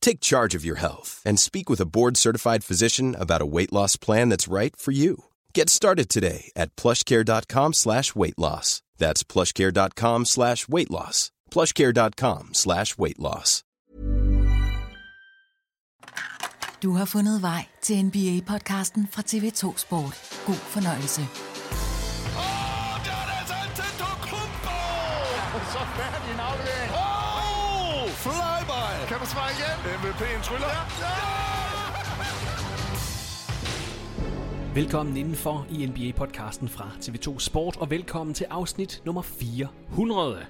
Take charge of your health and speak with a board-certified physician about a weight loss plan that's right for you. Get started today at plushcare.com slash weight loss. That's plushcare.com slash weight loss. plushcare.com slash weight loss. Du har fundet vej til NBA-podcasten fra TV2 Sport. God fornøjelse. Tryller. Ja! ja! Velkommen indenfor i NBA-podcasten fra TV2 Sport, og velkommen til afsnit nummer 400.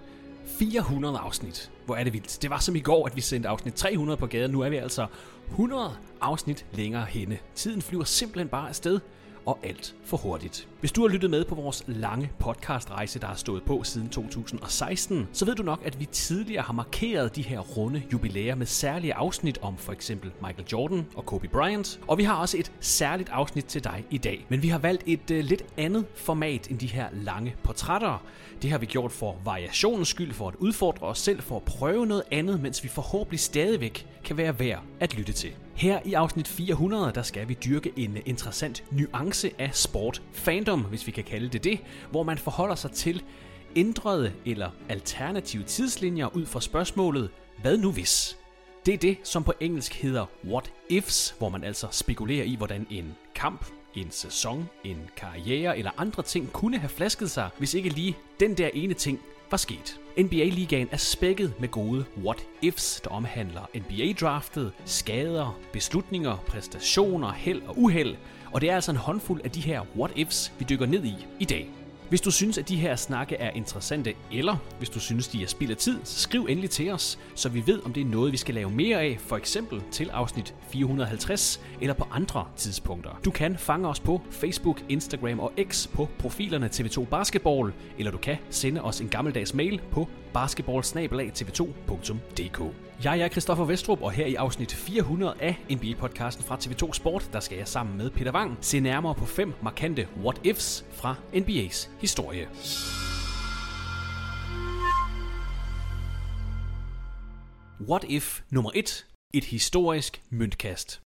400 afsnit. Hvor er det vildt. Det var som i går, at vi sendte afsnit 300 på gaden. Nu er vi altså 100 afsnit længere henne. Tiden flyver simpelthen bare afsted, og alt for hurtigt. Hvis du har lyttet med på vores lange podcastrejse, der har stået på siden 2016, så ved du nok, at vi tidligere har markeret de her runde jubilæer med særlige afsnit om for eksempel Michael Jordan og Kobe Bryant. Og vi har også et særligt afsnit til dig i dag. Men vi har valgt et uh, lidt andet format end de her lange portrætter. Det har vi gjort for variationens skyld, for at udfordre os selv, for at prøve noget andet, mens vi forhåbentlig stadigvæk kan være værd at lytte til. Her i afsnit 400, der skal vi dyrke en interessant nuance af sport fandom, hvis vi kan kalde det det, hvor man forholder sig til ændrede eller alternative tidslinjer ud fra spørgsmålet, hvad nu hvis? Det er det, som på engelsk hedder what ifs, hvor man altså spekulerer i, hvordan en kamp, en sæson, en karriere eller andre ting kunne have flasket sig, hvis ikke lige den der ene ting var sket. NBA-ligaen er spækket med gode what-ifs, der omhandler NBA-draftet, skader, beslutninger, præstationer, held og uheld, og det er altså en håndfuld af de her what-ifs, vi dykker ned i i dag. Hvis du synes, at de her snakke er interessante, eller hvis du synes, de er spild af tid, så skriv endelig til os, så vi ved, om det er noget, vi skal lave mere af, for eksempel til afsnit 450 eller på andre tidspunkter. Du kan fange os på Facebook, Instagram og X på profilerne TV2 Basketball, eller du kan sende os en gammeldags mail på basketballsnabelag.tv2.dk. Jeg er Christoffer Vestrup, og her i afsnit 400 af NBA-podcasten fra TV2 Sport, der skal jeg sammen med Peter Wang se nærmere på fem markante what-ifs fra NBA's historie. What if nummer 1. Et historisk møntkast.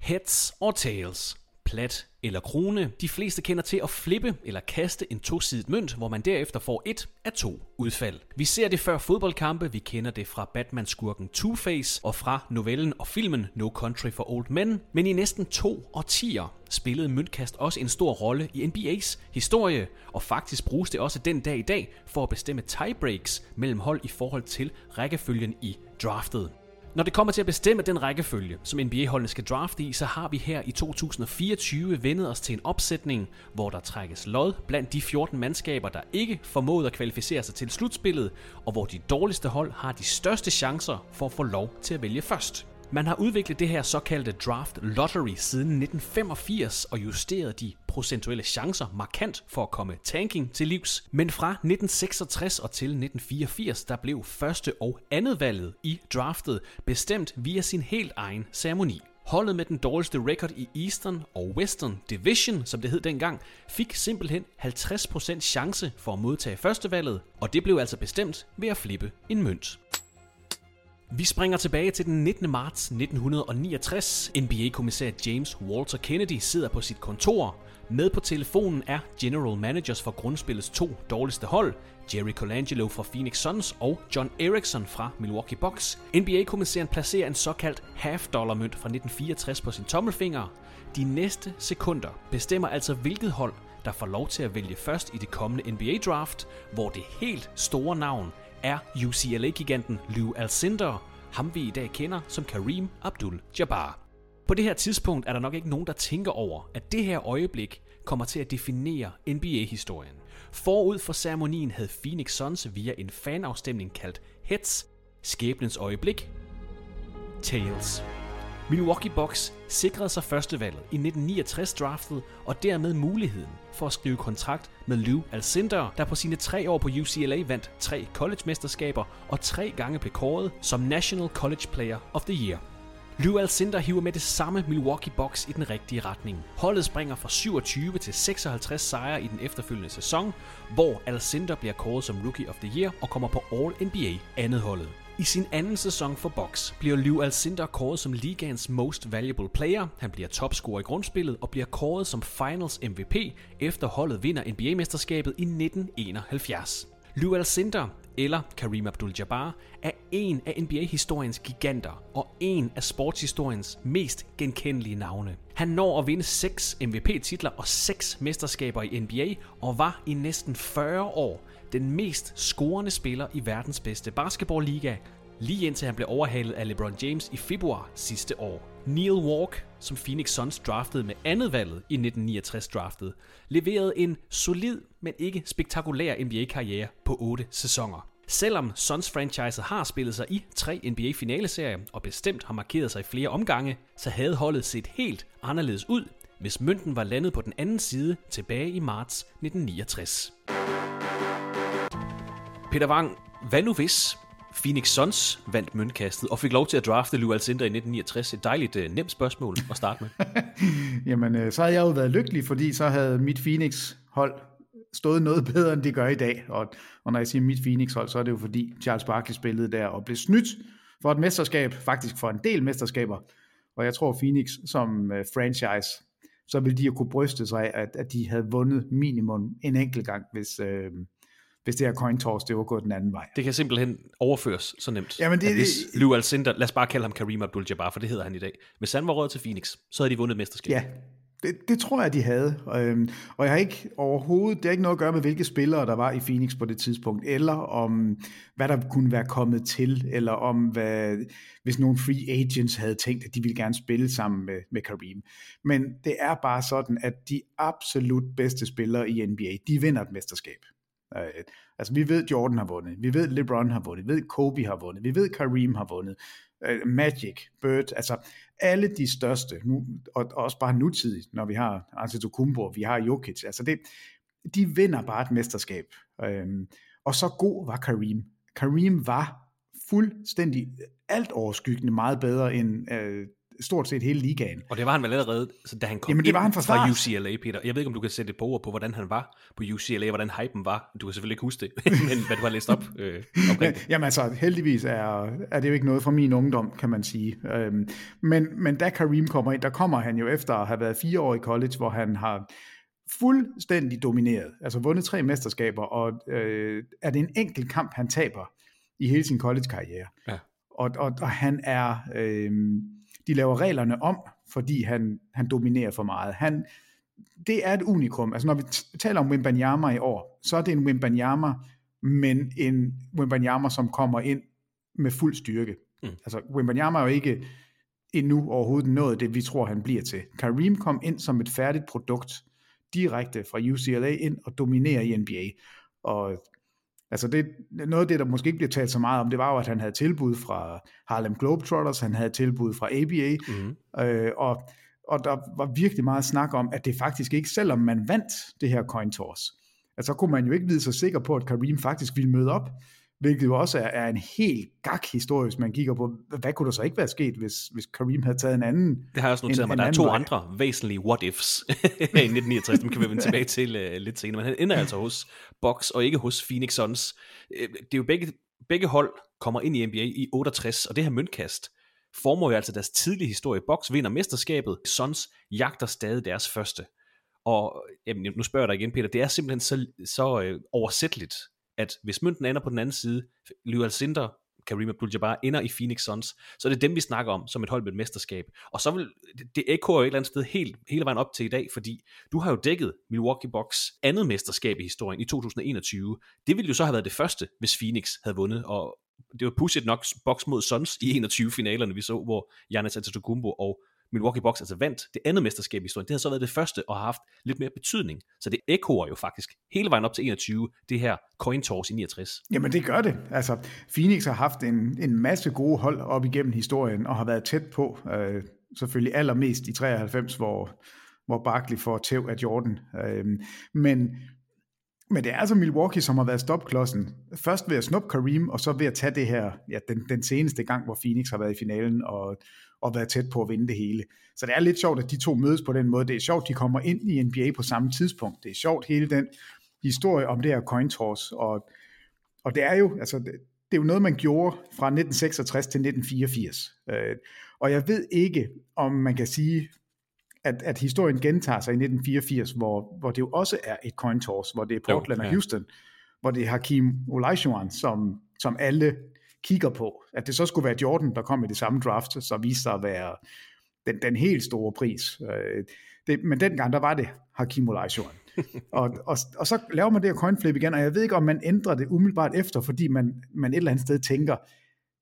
Heads or tails. Plat eller krone. De fleste kender til at flippe eller kaste en tosidet mønt, hvor man derefter får et af to udfald. Vi ser det før fodboldkampe, vi kender det fra Batman-skurken Two-Face og fra novellen og filmen No Country for Old Men, men i næsten to årtier spillede møntkast også en stor rolle i NBA's historie, og faktisk bruges det også den dag i dag for at bestemme tiebreaks mellem hold i forhold til rækkefølgen i draftet. Når det kommer til at bestemme den rækkefølge, som NBA-holdene skal drafte i, så har vi her i 2024 vendet os til en opsætning, hvor der trækkes lod blandt de 14 mandskaber, der ikke formåede at kvalificere sig til slutspillet, og hvor de dårligste hold har de største chancer for at få lov til at vælge først. Man har udviklet det her såkaldte draft lottery siden 1985 og justeret de procentuelle chancer markant for at komme tanking til livs. Men fra 1966 og til 1984, der blev første og andet valget i draftet bestemt via sin helt egen ceremoni. Holdet med den dårligste record i Eastern og Western Division, som det hed dengang, fik simpelthen 50% chance for at modtage førstevalget, og det blev altså bestemt ved at flippe en mønt. Vi springer tilbage til den 19. marts 1969. NBA-kommissær James Walter Kennedy sidder på sit kontor. Med på telefonen er general managers for grundspillets to dårligste hold, Jerry Colangelo fra Phoenix Suns og John Erickson fra Milwaukee Bucks. NBA-kommissæren placerer en såkaldt half-dollar mønt fra 1964 på sin tommelfinger. De næste sekunder bestemmer altså hvilket hold, der får lov til at vælge først i det kommende NBA-draft, hvor det helt store navn er UCLA-giganten Lou Alcindor, ham vi i dag kender som Kareem Abdul-Jabbar. På det her tidspunkt er der nok ikke nogen, der tænker over, at det her øjeblik kommer til at definere NBA-historien. Forud for ceremonien havde Phoenix Suns via en fanafstemning kaldt Heads, skæbnens øjeblik, Tails. Milwaukee Bucks sikrede sig førstevalget i 1969 draftet og dermed muligheden for at skrive kontrakt med Lou Alcindor, der på sine tre år på UCLA vandt tre college-mesterskaber og tre gange blev kåret som National College Player of the Year. Lou Alcindor hiver med det samme Milwaukee Bucks i den rigtige retning. Holdet springer fra 27 til 56 sejre i den efterfølgende sæson, hvor Alcindor bliver kåret som Rookie of the Year og kommer på All-NBA andet holdet. I sin anden sæson for Box bliver Liv Alcindor kåret som ligans most valuable player. Han bliver topscorer i grundspillet og bliver kåret som Finals MVP efter holdet vinder NBA-mesterskabet i 1971. Liv Alcindor, eller Kareem Abdul-Jabbar, er en af NBA-historiens giganter og en af sportshistoriens mest genkendelige navne. Han når at vinde 6 MVP-titler og 6 mesterskaber i NBA og var i næsten 40 år den mest scorende spiller i verdens bedste basketballliga, lige indtil han blev overhalet af LeBron James i februar sidste år. Neil Walk, som Phoenix Suns draftede med andet valget i 1969 draftet, leverede en solid, men ikke spektakulær NBA-karriere på 8 sæsoner. Selvom Suns franchise har spillet sig i tre NBA-finaleserier og bestemt har markeret sig i flere omgange, så havde holdet set helt anderledes ud, hvis mønten var landet på den anden side tilbage i marts 1969. Peter Wang, hvad nu hvis Phoenix Suns vandt møntkastet og fik lov til at drafte Lou Alcindor i 1969? Et dejligt uh, nemt spørgsmål at starte med. Jamen, øh, så havde jeg jo været lykkelig, fordi så havde mit Phoenix-hold stået noget bedre, end de gør i dag. Og, og når jeg siger mit Phoenix-hold, så er det jo fordi Charles Barkley spillede der og blev snydt for et mesterskab, faktisk for en del mesterskaber. Og jeg tror Phoenix som uh, franchise, så ville de jo kunne bryste sig af, at, at de havde vundet minimum en enkelt gang, hvis, øh, hvis det her coin toss, det var gået den anden vej. Det kan simpelthen overføres så nemt. Jamen det, hvis Lou Alcindor, lad os bare kalde ham Kareem Abdul-Jabbar, for det hedder han i dag. Hvis han var råd til Phoenix, så havde de vundet mesterskab. Ja, det, det tror jeg, de havde. Øhm, og jeg har ikke overhovedet, det har ikke noget at gøre med, hvilke spillere der var i Phoenix på det tidspunkt, eller om, hvad der kunne være kommet til, eller om, hvad, hvis nogle free agents havde tænkt, at de ville gerne spille sammen med, med Kareem. Men det er bare sådan, at de absolut bedste spillere i NBA, de vinder et mesterskab. Øh, altså vi ved, Jordan har vundet, vi ved, LeBron har vundet, vi ved, Kobe har vundet, vi ved, Kareem har vundet, øh, Magic, Bird, altså alle de største, nu, og, og også bare nutidigt, når vi har Antetokounmpo, vi har Jokic, altså det, de vinder bare et mesterskab. Øhm, og så god var Kareem. Kareem var fuldstændig øh, alt overskyggende meget bedre end øh, stort set hele ligaen. Og det var han vel allerede, så da han kom Jamen, det var han fra, fra UCLA, Peter. Jeg ved ikke, om du kan sætte et på ord på, hvordan han var på UCLA, hvordan hypen var. Du kan selvfølgelig ikke huske det, men hvad du har læst op. Øh, Jamen altså, heldigvis er, er det jo ikke noget fra min ungdom, kan man sige. Øhm, men, men da Kareem kommer ind, der kommer han jo efter at have været fire år i college, hvor han har fuldstændig domineret, altså vundet tre mesterskaber, og øh, er det en enkelt kamp, han taber i hele sin college-karriere. Ja. Og, og, og han er... Øh, de laver reglerne om, fordi han, han dominerer for meget. Han, det er et unikum. Altså når vi taler om Wimbanyama i år, så er det en Wimbanyama, men en Wimbanyama, som kommer ind med fuld styrke. Mm. Altså, Wimbanyama er jo ikke endnu overhovedet nået det, vi tror, han bliver til. Kareem kom ind som et færdigt produkt, direkte fra UCLA ind og dominerer i NBA. Og altså det, noget af det, der måske ikke bliver talt så meget om, det var jo, at han havde tilbud fra Harlem Globetrotters, han havde tilbud fra ABA, mm. øh, og, og der var virkelig meget snak om, at det faktisk ikke, selvom man vandt det her coin toss, altså så kunne man jo ikke vide sig sikker på, at Kareem faktisk ville møde op hvilket jo også er, er en helt gak historie, hvis man kigger på, hvad kunne der så ikke være sket, hvis, hvis Kareem havde taget en anden Det har jeg også noteret mig. Der er to vej. andre væsentlige what-ifs i 1969, dem kan vi vende tilbage til uh, lidt senere, men han ender altså hos Box og ikke hos Phoenix Suns. Øh, det er jo begge, begge hold kommer ind i NBA i 68, og det her møntkast former jo altså deres tidlige historie. Box vinder mesterskabet, Suns jagter stadig deres første. Og jamen, nu spørger jeg dig igen, Peter, det er simpelthen så, så øh, oversætteligt, at hvis mønten ender på den anden side, Lyle Alcindor, Kareem Abdul-Jabbar ender i Phoenix Suns, så er det dem, vi snakker om som et hold med et mesterskab. Og så vil det ekkoer jo et eller andet sted helt, hele vejen op til i dag, fordi du har jo dækket Milwaukee Bucks andet mesterskab i historien i 2021. Det ville jo så have været det første, hvis Phoenix havde vundet, og det var pushet nok Bucks mod Suns i 21 finalerne, vi så, hvor Giannis Antetokounmpo og Milwaukee Bucks altså vandt det andet mesterskab i historien, det har så været det første og har haft lidt mere betydning. Så det ekoer jo faktisk hele vejen op til 21, det her coin toss i 69. Jamen det gør det. Altså Phoenix har haft en, en masse gode hold op igennem historien og har været tæt på, øh, selvfølgelig allermest i 93, hvor, hvor Barkley får tæv af Jordan. Øh, men men det er altså Milwaukee, som har været stopklodsen. Først ved at snuppe Kareem, og så ved at tage det her, ja, den, den seneste gang, hvor Phoenix har været i finalen, og, og været tæt på at vinde det hele. Så det er lidt sjovt, at de to mødes på den måde. Det er sjovt, de kommer ind i NBA på samme tidspunkt. Det er sjovt, hele den historie om det her coin toss. Og, og det er jo, altså, det, det er jo noget, man gjorde fra 1966 til 1984. Øh, og jeg ved ikke, om man kan sige, at, at historien gentager sig i 1984, hvor, hvor det jo også er et coin toss, hvor det er Portland jo, ja. og Houston, hvor det er Hakim Olajuwon, som, som alle kigger på. At det så skulle være Jordan, der kom i det samme draft, så viste sig at være den, den helt store pris. Øh, det, men dengang, der var det Hakim Olajuwon. og, og, og så laver man det her coin flip igen, og jeg ved ikke, om man ændrer det umiddelbart efter, fordi man, man et eller andet sted tænker,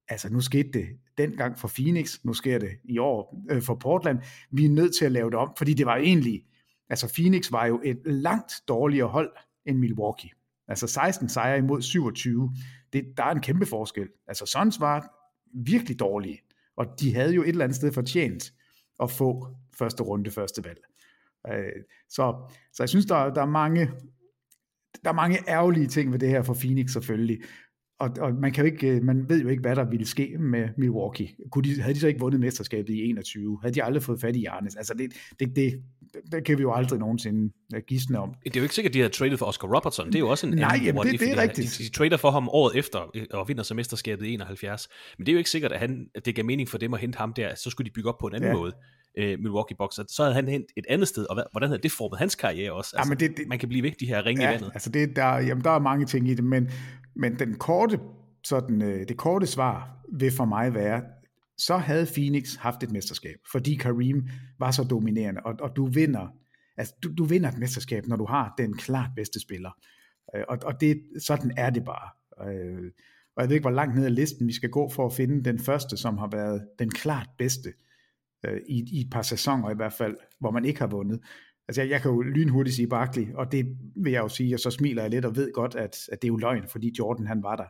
altså nu skete det dengang for Phoenix, nu sker det i år øh, for Portland, vi er nødt til at lave det om, fordi det var egentlig, altså Phoenix var jo et langt dårligere hold end Milwaukee. Altså 16 sejre imod 27, det, der er en kæmpe forskel. Altså Suns var virkelig dårlige, og de havde jo et eller andet sted fortjent at få første runde, første valg. Øh, så, så jeg synes, der, der er mange der er mange ærgerlige ting ved det her for Phoenix selvfølgelig og, og man, kan jo ikke, øh, man ved jo ikke, hvad der ville ske med Milwaukee. Kunne de, havde de så ikke vundet mesterskabet i 21? Havde de aldrig fået fat i Giannis? Altså det, det, det, det kan vi jo aldrig nogensinde gisne om. Det er jo ikke sikkert, at de har traded for Oscar Robertson. Det er jo også en Nej, jamen, det, det er rigtigt. De, de, trader for ham året efter øh, og vinder så mesterskabet i 71. Men det er jo ikke sikkert, at, han, at det gav mening for dem at hente ham der. Så skulle de bygge op på en anden ja. måde. Uh, Milwaukee Bucks. Så havde han hentet et andet sted, og hvordan havde det formet hans karriere også? Altså, ja, men det, det, man kan blive væk de her ringe ja, i vandet. Altså det, der, jamen, der er mange ting i det, men, men den korte sådan, øh, det korte svar vil for mig være, så havde Phoenix haft et mesterskab, fordi Kareem var så dominerende, og, og du vinder altså, du, du vinder et mesterskab, når du har den klart bedste spiller. Øh, og, og det, sådan er det bare. Øh, og jeg ved ikke, hvor langt ned ad listen vi skal gå for at finde den første, som har været den klart bedste øh, Øh, i, i et par sæsoner i hvert fald, hvor man ikke har vundet. Altså jeg, jeg kan jo lynhurtigt sige Barkley, og det vil jeg jo sige, og så smiler jeg lidt og ved godt, at, at det er jo løgn, fordi Jordan han var der.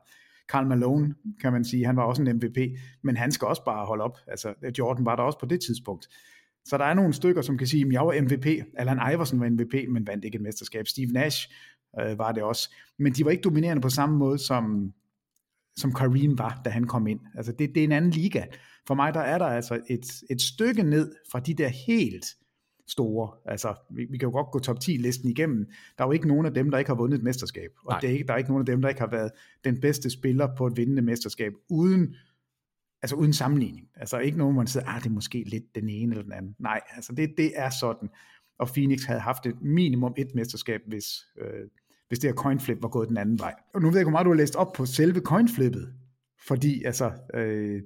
Karl Malone, kan man sige, han var også en MVP, men han skal også bare holde op. Altså, Jordan var der også på det tidspunkt. Så der er nogle stykker, som kan sige, at jeg var MVP, Allan Iverson var MVP, men vandt ikke et mesterskab. Steve Nash øh, var det også. Men de var ikke dominerende på samme måde, som, som Kareem var, da han kom ind. Altså det, det er en anden liga. For mig der er der altså et, et stykke ned fra de der helt store. Altså, vi, vi kan jo godt gå top 10 listen igennem. Der er jo ikke nogen af dem, der ikke har vundet et mesterskab. Og det er ikke, der er ikke nogen af dem, der ikke har været den bedste spiller på et vindende mesterskab, uden, altså uden sammenligning. Altså ikke nogen, man siger, ah, det er måske lidt den ene eller den anden. Nej, altså det, det er sådan. Og Phoenix havde haft et minimum et mesterskab, hvis, øh, hvis det her coinflip var gået den anden vej. Og nu ved jeg ikke, hvor meget du har læst op på selve coinflippet. Fordi altså, øh,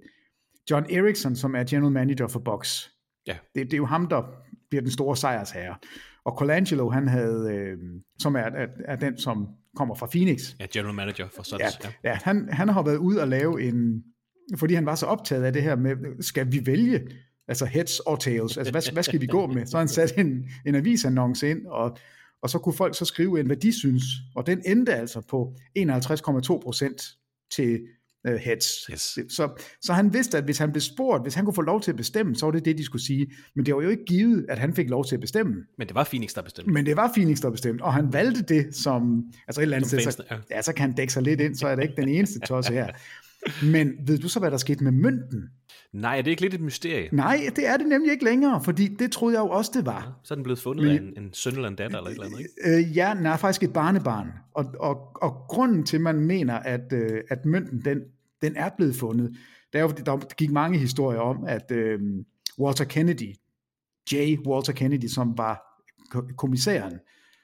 John Erickson, som er general manager for Box, Ja. Det, det er jo ham, der bliver den store sejrsherre. Og Colangelo, han havde, øh, som er, er, er den, som kommer fra Phoenix. Ja, general manager for Suns. Ja, ja. ja han, han har været ude og lave en, fordi han var så optaget af det her med, skal vi vælge altså heads or tails, altså hvad, hvad skal vi gå med? Så han satte en, en avisannonce ind, og, og så kunne folk så skrive ind, hvad de synes, og den endte altså på 51,2 procent til uh, heads. Yes. Så, så han vidste, at hvis han blev spurgt, hvis han kunne få lov til at bestemme, så var det det, de skulle sige. Men det var jo ikke givet, at han fik lov til at bestemme. Men det var Phoenix, der bestemte. Men det var Phoenix, der bestemte, og han valgte det som, altså et eller andet Som sted, så, fansene, ja. så kan han dække sig lidt ind, så er det ikke den eneste tosse her. Men ved du så, hvad der skete med mønten? Nej, er det ikke lidt et mysterie? Nej, det er det nemlig ikke længere, fordi det troede jeg jo også, det var. Så er den blevet fundet Men- af en, en søn eller en datter eller et eller andet, ikke? Øh, ja, den er faktisk et barnebarn. Og, og, og grunden til, at man mener, at, øh, at mønten den, den er blevet fundet, det er jo, fordi der gik mange historier om, at øh, Walter Kennedy, J. Walter Kennedy, som var ko- kommissæren,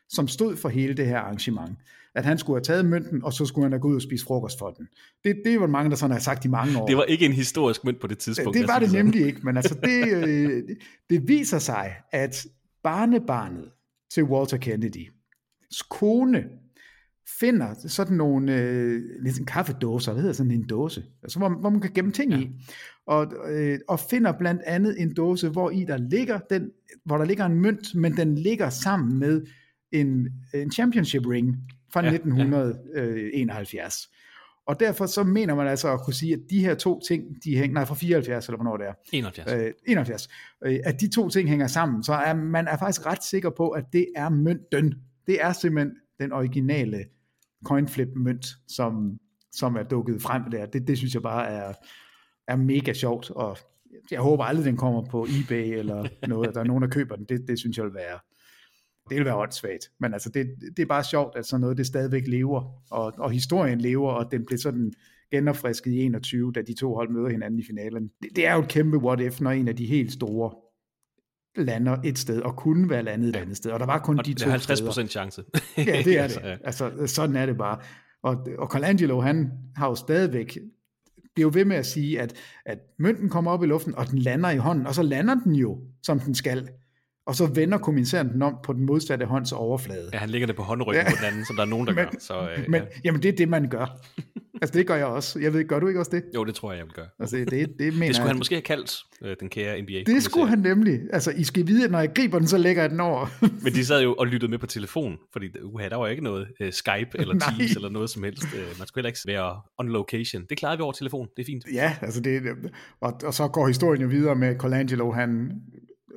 som stod for hele det her arrangement, at han skulle have taget mønten, og så skulle han have gået ud og spise frokost for den. Det, det var mange, der sådan har sagt i mange år. Det var ikke en historisk mønt på det tidspunkt. Det os var det sådan. nemlig ikke, men altså det, øh, det viser sig, at barnebarnet til Walter Kennedy, kone, finder sådan nogle øh, sådan kaffedåser, hvad hedder sådan en dåse, altså hvor, hvor man kan gemme ting ja. i, og, øh, og finder blandt andet en dåse, hvor i der ligger den, hvor der ligger en mønt, men den ligger sammen med en, en championship ring fra Ja, ja, 1971. Og derfor så mener man altså at kunne sige, at de her to ting, de hænger, nej, fra 74, eller hvornår det er, 71. øh, 71, øh, at de to ting hænger sammen, så er man er faktisk ret sikker på, at det er mønten. Det er simpelthen den originale coinflip mønt, som, som er dukket frem der. Det, det synes jeg bare er, er mega sjovt, og jeg håber aldrig, den kommer på eBay eller noget, at der er nogen, der køber den. Det, det synes jeg vil være, det vil være åndssvagt. Men altså, det, det er bare sjovt, at sådan noget, det stadigvæk lever, og, og historien lever, og den blev sådan genopfrisket i 21, da de to hold møder hinanden i finalen. Det, det er jo et kæmpe what if, når en af de helt store lander et sted, og kunne være landet et andet sted, og der var kun Og de det to er 50 steder. procent chance. Ja, det er det. Altså, sådan er det bare. Og, og Colangelo, han har jo stadigvæk, bliver jo ved med at sige, at, at mønten kommer op i luften, og den lander i hånden, og så lander den jo, som den skal. Og så vender kommissæren den om på den modsatte hånds overflade. Ja, han ligger det på håndryggen ja. på den anden, som der er nogen, der Men- gør. Så, øh, Men, ja. jamen, det er det, man gør. Altså, det gør jeg også. Jeg ved, gør du ikke også det? Jo, det tror jeg, jeg vil gøre. Altså, det, det, det mener det skulle jeg. han måske have kaldt, øh, den kære NBA. Det skulle han nemlig. Altså, I skal vide, at når jeg griber den, så lægger jeg den over. Men de sad jo og lyttede med på telefon, fordi uha, der var ikke noget øh, Skype eller Nej. Teams eller noget som helst. Øh, man skulle heller ikke være on location. Det klarede vi over telefon, det er fint. Ja, altså det, og, og så går historien jo videre med Colangelo, han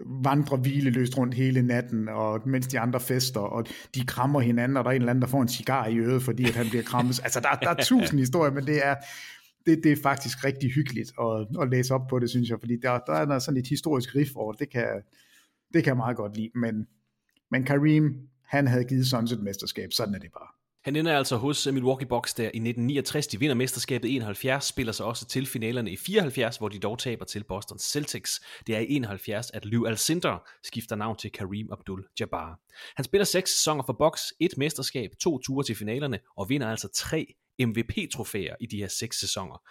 vandrer hvileløst rundt hele natten, og mens de andre fester, og de krammer hinanden, og der er en eller anden, der får en cigar i øret, fordi at han bliver krammet. Altså, der, der er tusind historier, men det er, det, det er faktisk rigtig hyggeligt at, at læse op på det, synes jeg, fordi der, der er sådan et historisk riff over det, kan, det kan jeg meget godt lide, men, men Kareem, han havde givet Suns et mesterskab, sådan er det bare. Han ender altså hos øh, Milwaukee Bucks der i 1969. De vinder mesterskabet i 71, spiller sig også til finalerne i 74, hvor de dog taber til Boston Celtics. Det er i 71, at Lew Alcindor skifter navn til Kareem Abdul-Jabbar. Han spiller seks sæsoner for Bucks, et mesterskab, to ture til finalerne og vinder altså tre MVP-trofæer i de her seks sæsoner.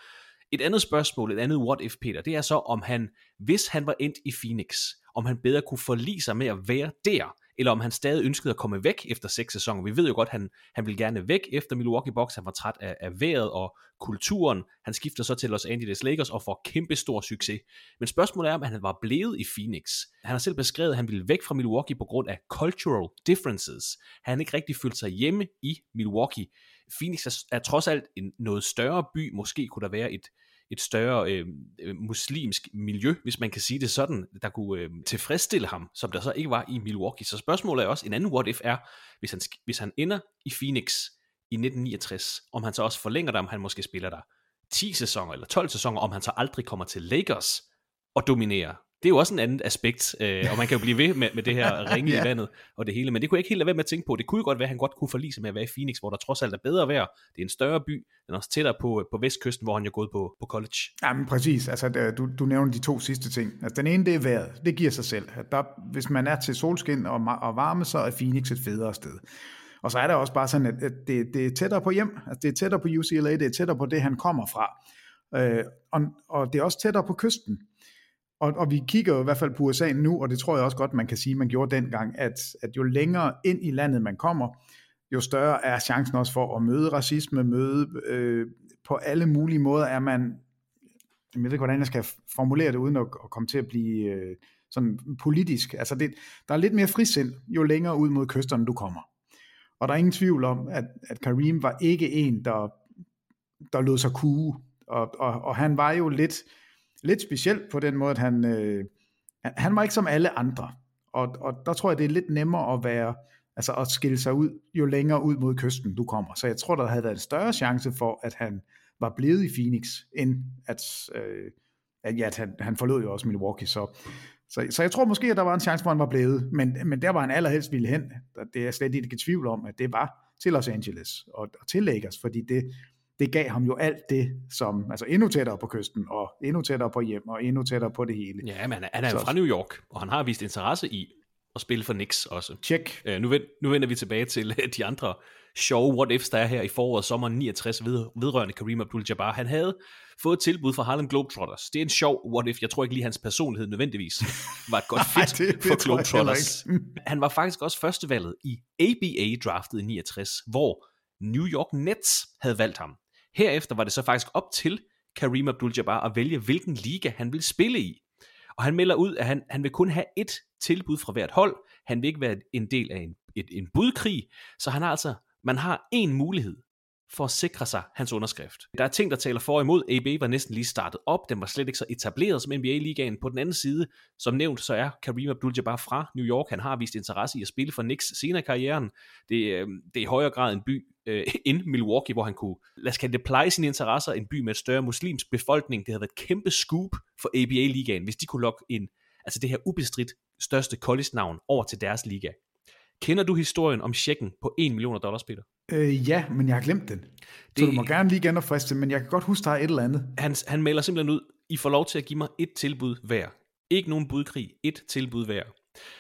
Et andet spørgsmål, et andet what if, Peter, det er så, om han, hvis han var endt i Phoenix, om han bedre kunne forlige sig med at være der, eller om han stadig ønskede at komme væk efter seks sæsoner. Vi ved jo godt, at han, han ville gerne væk efter Milwaukee Bucks. Han var træt af, af vejret og kulturen. Han skifter så til Los Angeles Lakers og får kæmpe stor succes. Men spørgsmålet er, om han var blevet i Phoenix. Han har selv beskrevet, at han ville væk fra Milwaukee på grund af cultural differences. Han ikke rigtig følt sig hjemme i Milwaukee. Phoenix er, er trods alt en noget større by. Måske kunne der være et, et større øh, øh, muslimsk miljø, hvis man kan sige det sådan, der kunne øh, tilfredsstille ham, som der så ikke var i Milwaukee. Så spørgsmålet er også, en anden what if er, hvis han, hvis han ender i Phoenix i 1969, om han så også forlænger det, om han måske spiller der 10 sæsoner eller 12 sæsoner, om han så aldrig kommer til Lakers og dominerer. Det er jo også en anden aspekt, øh, og man kan jo blive ved med, med det her ringe Ja. i vandet og det hele, men det kunne jeg ikke helt lade være med at tænke på. Det kunne jo godt være, at han godt kunne forlige sig med at være i Phoenix, hvor der trods alt er bedre vejr. Det er en større by, den er også tættere på, på vestkysten, hvor han jo er gået på, på college. Jamen præcis, altså det- du, du nævner de to sidste ting. Altså den ene, det er vejret, det giver sig selv. Der, hvis man er til solskin og, og varme, så er Phoenix et federe sted. Og så er der også bare sådan, at, at det, det er tættere på hjem, altså det er tættere på UCLA, det er tættere på det, han kommer fra. Øh, og, og det er også tættere på kysten. Og, og vi kigger jo i hvert fald på USA nu, og det tror jeg også godt, man kan sige, man gjorde dengang, at, at jo længere ind i landet man kommer, jo større er chancen også for at møde racisme, møde øh, på alle mulige måder er man jeg ved ikke, hvordan jeg skal formulere det, uden at, at komme til at blive øh, sådan politisk. Altså det, der er lidt mere frisind, jo længere ud mod kysterne du kommer. Og der er ingen tvivl om, at, at Karim var ikke en, der, der lod sig kue. Og, og, og han var jo lidt, lidt speciel på den måde, at han, øh, han var ikke som alle andre. Og, og der tror jeg, det er lidt nemmere at være, altså at skille sig ud, jo længere ud mod kysten du kommer. Så jeg tror, der havde været en større chance for, at han var blevet i Phoenix, end at, øh, at ja, at han, han forlod jo også Milwaukee. Så, så, så jeg tror måske, at der var en chance for, at han var blevet, men, men der var han allerhelst ville hen. Det er slet ikke tvivl om, at det var til Los Angeles og, og til Lakers, fordi det, det gav ham jo alt det, som, altså endnu tættere på kysten, og endnu tættere på hjem, og endnu tættere på det hele. Ja, men han er jo fra New York, og han har vist interesse i at spille for Knicks også. Check. Uh, nu, vend, nu vender vi tilbage til de andre sjove what-ifs, der er her i foråret sommeren 69 ved, vedrørende Kareem Abdul-Jabbar. Han havde fået et tilbud fra Harlem Globetrotters. Det er en sjov what-if. Jeg tror ikke lige, hans personlighed nødvendigvis var et godt fit det, det for Globetrotters. Han var faktisk også førstevalget i ABA-draftet i 69, hvor New York Nets havde valgt ham. Herefter var det så faktisk op til Kareem Abdul-Jabbar at vælge, hvilken liga han ville spille i. Og han melder ud, at han, han vil kun have et tilbud fra hvert hold. Han vil ikke være en del af en, et, en budkrig. Så han har altså, man har én mulighed for at sikre sig hans underskrift. Der er ting, der taler for og imod. AB var næsten lige startet op. Den var slet ikke så etableret som NBA-ligaen. På den anden side, som nævnt, så er Kareem Abdul-Jabbar fra New York. Han har vist interesse i at spille for Knicks senere i karrieren. Det, øh, det er i højere grad en by øh, end Milwaukee, hvor han kunne, lad os kalde det, pleje sine interesser. En by med et større muslimsk befolkning. Det havde været et kæmpe scoop for ABA-ligaen, hvis de kunne lokke en, altså det her ubestridt største college-navn over til deres liga. Kender du historien om checken på 1 million dollars, Peter? Øh, ja, men jeg har glemt den. Det, så du må gerne lige genopfriske men jeg kan godt huske, der er et eller andet. Han, han melder simpelthen ud, I får lov til at give mig et tilbud hver. Ikke nogen budkrig, et tilbud hver.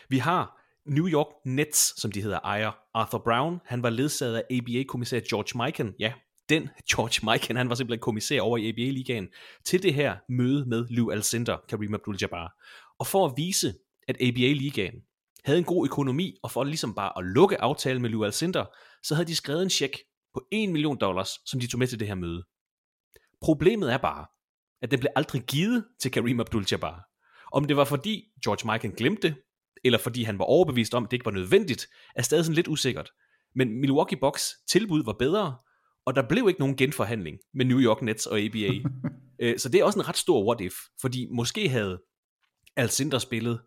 Vi har New York Nets, som de hedder, ejer Arthur Brown. Han var ledsaget af ABA-kommissær George Mikan. Ja, den George Mikan, han var simpelthen kommissær over i ABA-ligaen til det her møde med Lou Alcindor, Kareem Abdul-Jabbar. Og for at vise, at ABA-ligaen havde en god økonomi, og for ligesom bare at lukke aftalen med Lou Alcindor, så havde de skrevet en check på 1 million dollars, som de tog med til det her møde. Problemet er bare, at den blev aldrig givet til Kareem Abdul-Jabbar. Om det var fordi George Mikan glemte det, eller fordi han var overbevist om, at det ikke var nødvendigt, er stadig sådan lidt usikkert. Men Milwaukee Bucks tilbud var bedre, og der blev ikke nogen genforhandling med New York Nets og ABA. Øh, så det er også en ret stor what if, fordi måske havde Alcindor spillet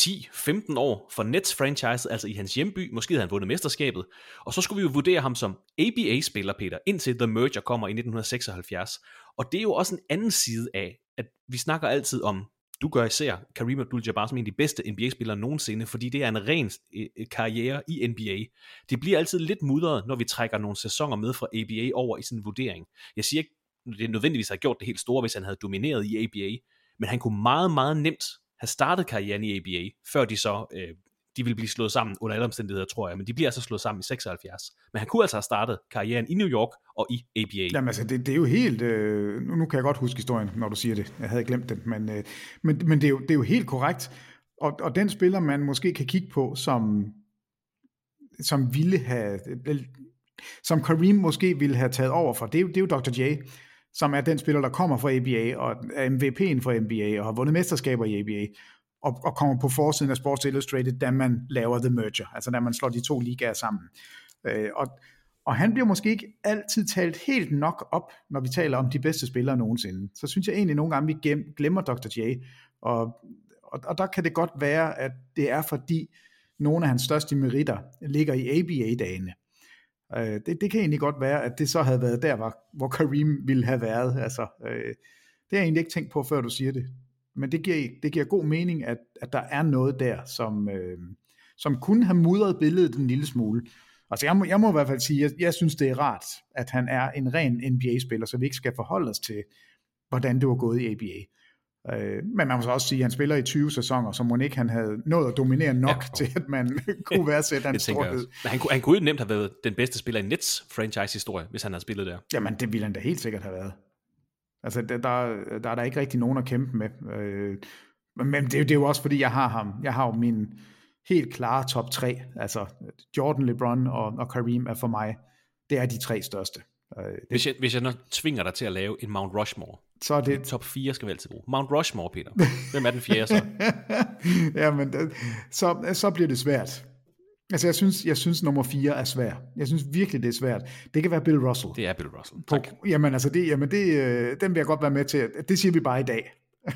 10-15 år for Nets franchise, altså i hans hjemby. Måske havde han vundet mesterskabet. Og så skulle vi jo vurdere ham som ABA-spiller, Peter, indtil The Merger kommer i 1976. Og det er jo også en anden side af, at vi snakker altid om, du gør især Kareem Abdul-Jabbar som en af de bedste NBA-spillere nogensinde, fordi det er en ren øh, øh, karriere i NBA. Det bliver altid lidt mudret, når vi trækker nogle sæsoner med fra ABA over i sådan en vurdering. Jeg siger ikke, det nødvendigvis har gjort det helt store, hvis han havde domineret i ABA, men han kunne meget, meget nemt have startet karrieren i ABA, før de så øh, de vil blive slået sammen under alle omstændigheder, tror jeg, men de bliver altså slået sammen i 76. Men han kunne altså have startet karrieren i New York og i ABA. Jamen altså, det, det er jo helt, øh, nu kan jeg godt huske historien, når du siger det, jeg havde glemt den, men, øh, men, men det, er jo, det er jo helt korrekt, og, og den spiller, man måske kan kigge på, som, som ville have, øh, som Kareem måske ville have taget over for, det er det er jo Dr. J, som er den spiller, der kommer fra ABA, og er MVP'en fra NBA, og har vundet mesterskaber i ABA, og, og kommer på forsiden af Sports Illustrated, da man laver The Merger, altså da man slår de to ligaer sammen. Øh, og, og han bliver måske ikke altid talt helt nok op, når vi taler om de bedste spillere nogensinde. Så synes jeg egentlig nogle gange, vi glemmer Dr. J, og, og, og der kan det godt være, at det er fordi nogle af hans største meritter ligger i ABA-dagene. Øh, det, det kan egentlig godt være, at det så havde været der, hvor, hvor Kareem ville have været. Altså, øh, det har jeg egentlig ikke tænkt på, før du siger det. Men det giver, det giver god mening, at, at der er noget der, som, øh, som kunne have mudret billedet en lille smule. Altså jeg må, jeg må i hvert fald sige, at jeg, jeg synes, det er rart, at han er en ren NBA-spiller, så vi ikke skal forholde os til, hvordan det var gået i ABA. Øh, men man må så også sige, at han spiller i 20 sæsoner, så må ikke han havde nået at dominere nok ja. til, at man kunne værdsætte hans storhed. Han, han kunne jo nemt have været den bedste spiller i Nets franchise-historie, hvis han havde spillet der. Jamen, det ville han da helt sikkert have været. Altså, der, der, der er der ikke rigtig nogen at kæmpe med. Øh, men det, det er jo også, fordi jeg har ham. Jeg har jo min helt klare top 3. Altså, Jordan, LeBron og, og Kareem er for mig, det er de tre største. Øh, det, Hvis jeg, hvis jeg nu tvinger dig til at lave en Mount Rushmore, så er det... top 4 skal vi altid bruge. Mount Rushmore, Peter. Hvem er den fjerde så? Jamen, så, så bliver det svært. Altså, jeg synes, jeg synes nummer 4 er svær. Jeg synes virkelig, det er svært. Det kan være Bill Russell. Det er Bill Russell. På, Tak. jamen, altså, det, jamen det, øh, den vil jeg godt være med til. Det siger vi bare i dag.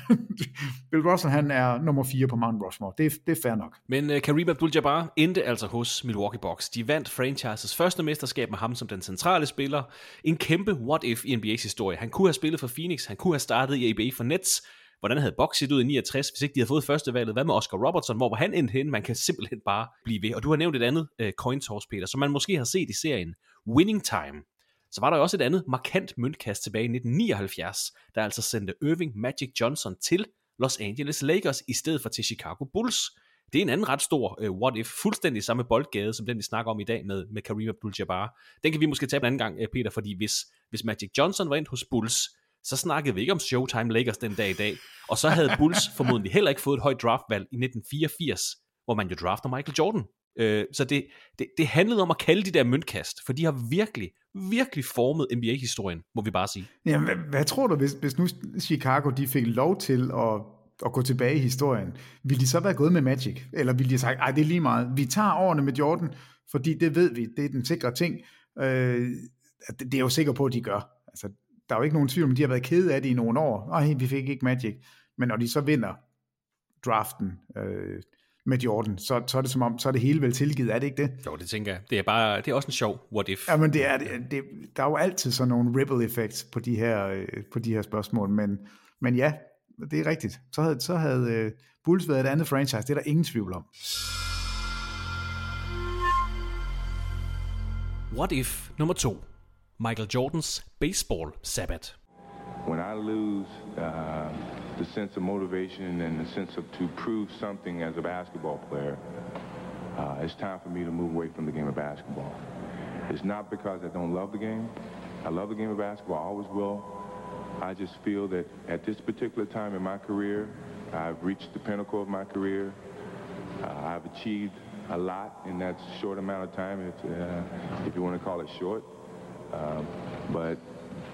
Bill Russell, han er nummer 4 på Mount Rushmore. Det, er- det er fair nok. Men uh, Kareem Abdul-Jabbar endte altså hos Milwaukee Bucks. De vandt franchises første mesterskab med ham som den centrale spiller. En kæmpe what-if i NBA's historie. Han kunne have spillet for Phoenix, han kunne have startet i NBA for Nets. Hvordan havde Bucks set ud i 69, hvis ikke de havde fået førstevalget? Hvad med Oscar Robertson? Hvor var han endte hen? Man kan simpelthen bare blive ved. Og du har nævnt et andet uh, coin toss, Peter, som man måske har set i serien. Winning Time. Så var der jo også et andet markant møntkast tilbage i 1979, der altså sendte Irving Magic Johnson til Los Angeles Lakers i stedet for til Chicago Bulls. Det er en anden ret stor uh, what if, fuldstændig samme boldgade, som den vi snakker om i dag med, med Kareem Abdul-Jabbar. Den kan vi måske tage en anden gang, øh, Peter, fordi hvis, hvis Magic Johnson var endt hos Bulls, så snakkede vi ikke om Showtime Lakers den dag i dag. Og så havde Bulls formodentlig heller ikke fået et højt draftvalg i 1984, hvor man jo drafter Michael Jordan. Øh, så det, det, det handlede om at kalde de der møntkast, for de har virkelig, virkelig formet NBA-historien, må vi bare sige. Jamen, hvad, hvad tror du, hvis, hvis nu Chicago de fik lov til at, at gå tilbage i historien? Ville de så være gået med Magic? Eller ville de have sagt, ej, det er lige meget. Vi tager årene med Jordan, fordi det ved vi, det er den sikre ting. Øh, det, det er jeg jo sikker på, at de gør. Altså, der er jo ikke nogen tvivl om, de har været kede af det i nogle år. Nej, vi fik ikke Magic. Men når de så vinder draften øh, med Jordan, så, så er det som om, så er det hele vel tilgivet, er det ikke det? Jo, det tænker jeg. Det er, bare, det er også en sjov what if. Ja, men det er, det, det, der er jo altid sådan nogle ripple effects på de her, øh, på de her spørgsmål, men, men ja, det er rigtigt. Så havde, så havde øh, Bulls været et andet franchise, det er der ingen tvivl om. What if nummer to. Michael Jordans baseball sabbat. When I lose uh, the sense of motivation and the sense of to prove something as a basketball player, uh, it's time for me to move away from the game of basketball. It's not because I don't love the game. I love the game of basketball, I always will. I just feel that at this particular time in my career, I've reached the pinnacle of my career. Uh, I've achieved a lot in that short amount of time, if, uh, if you want to call it short. Um, but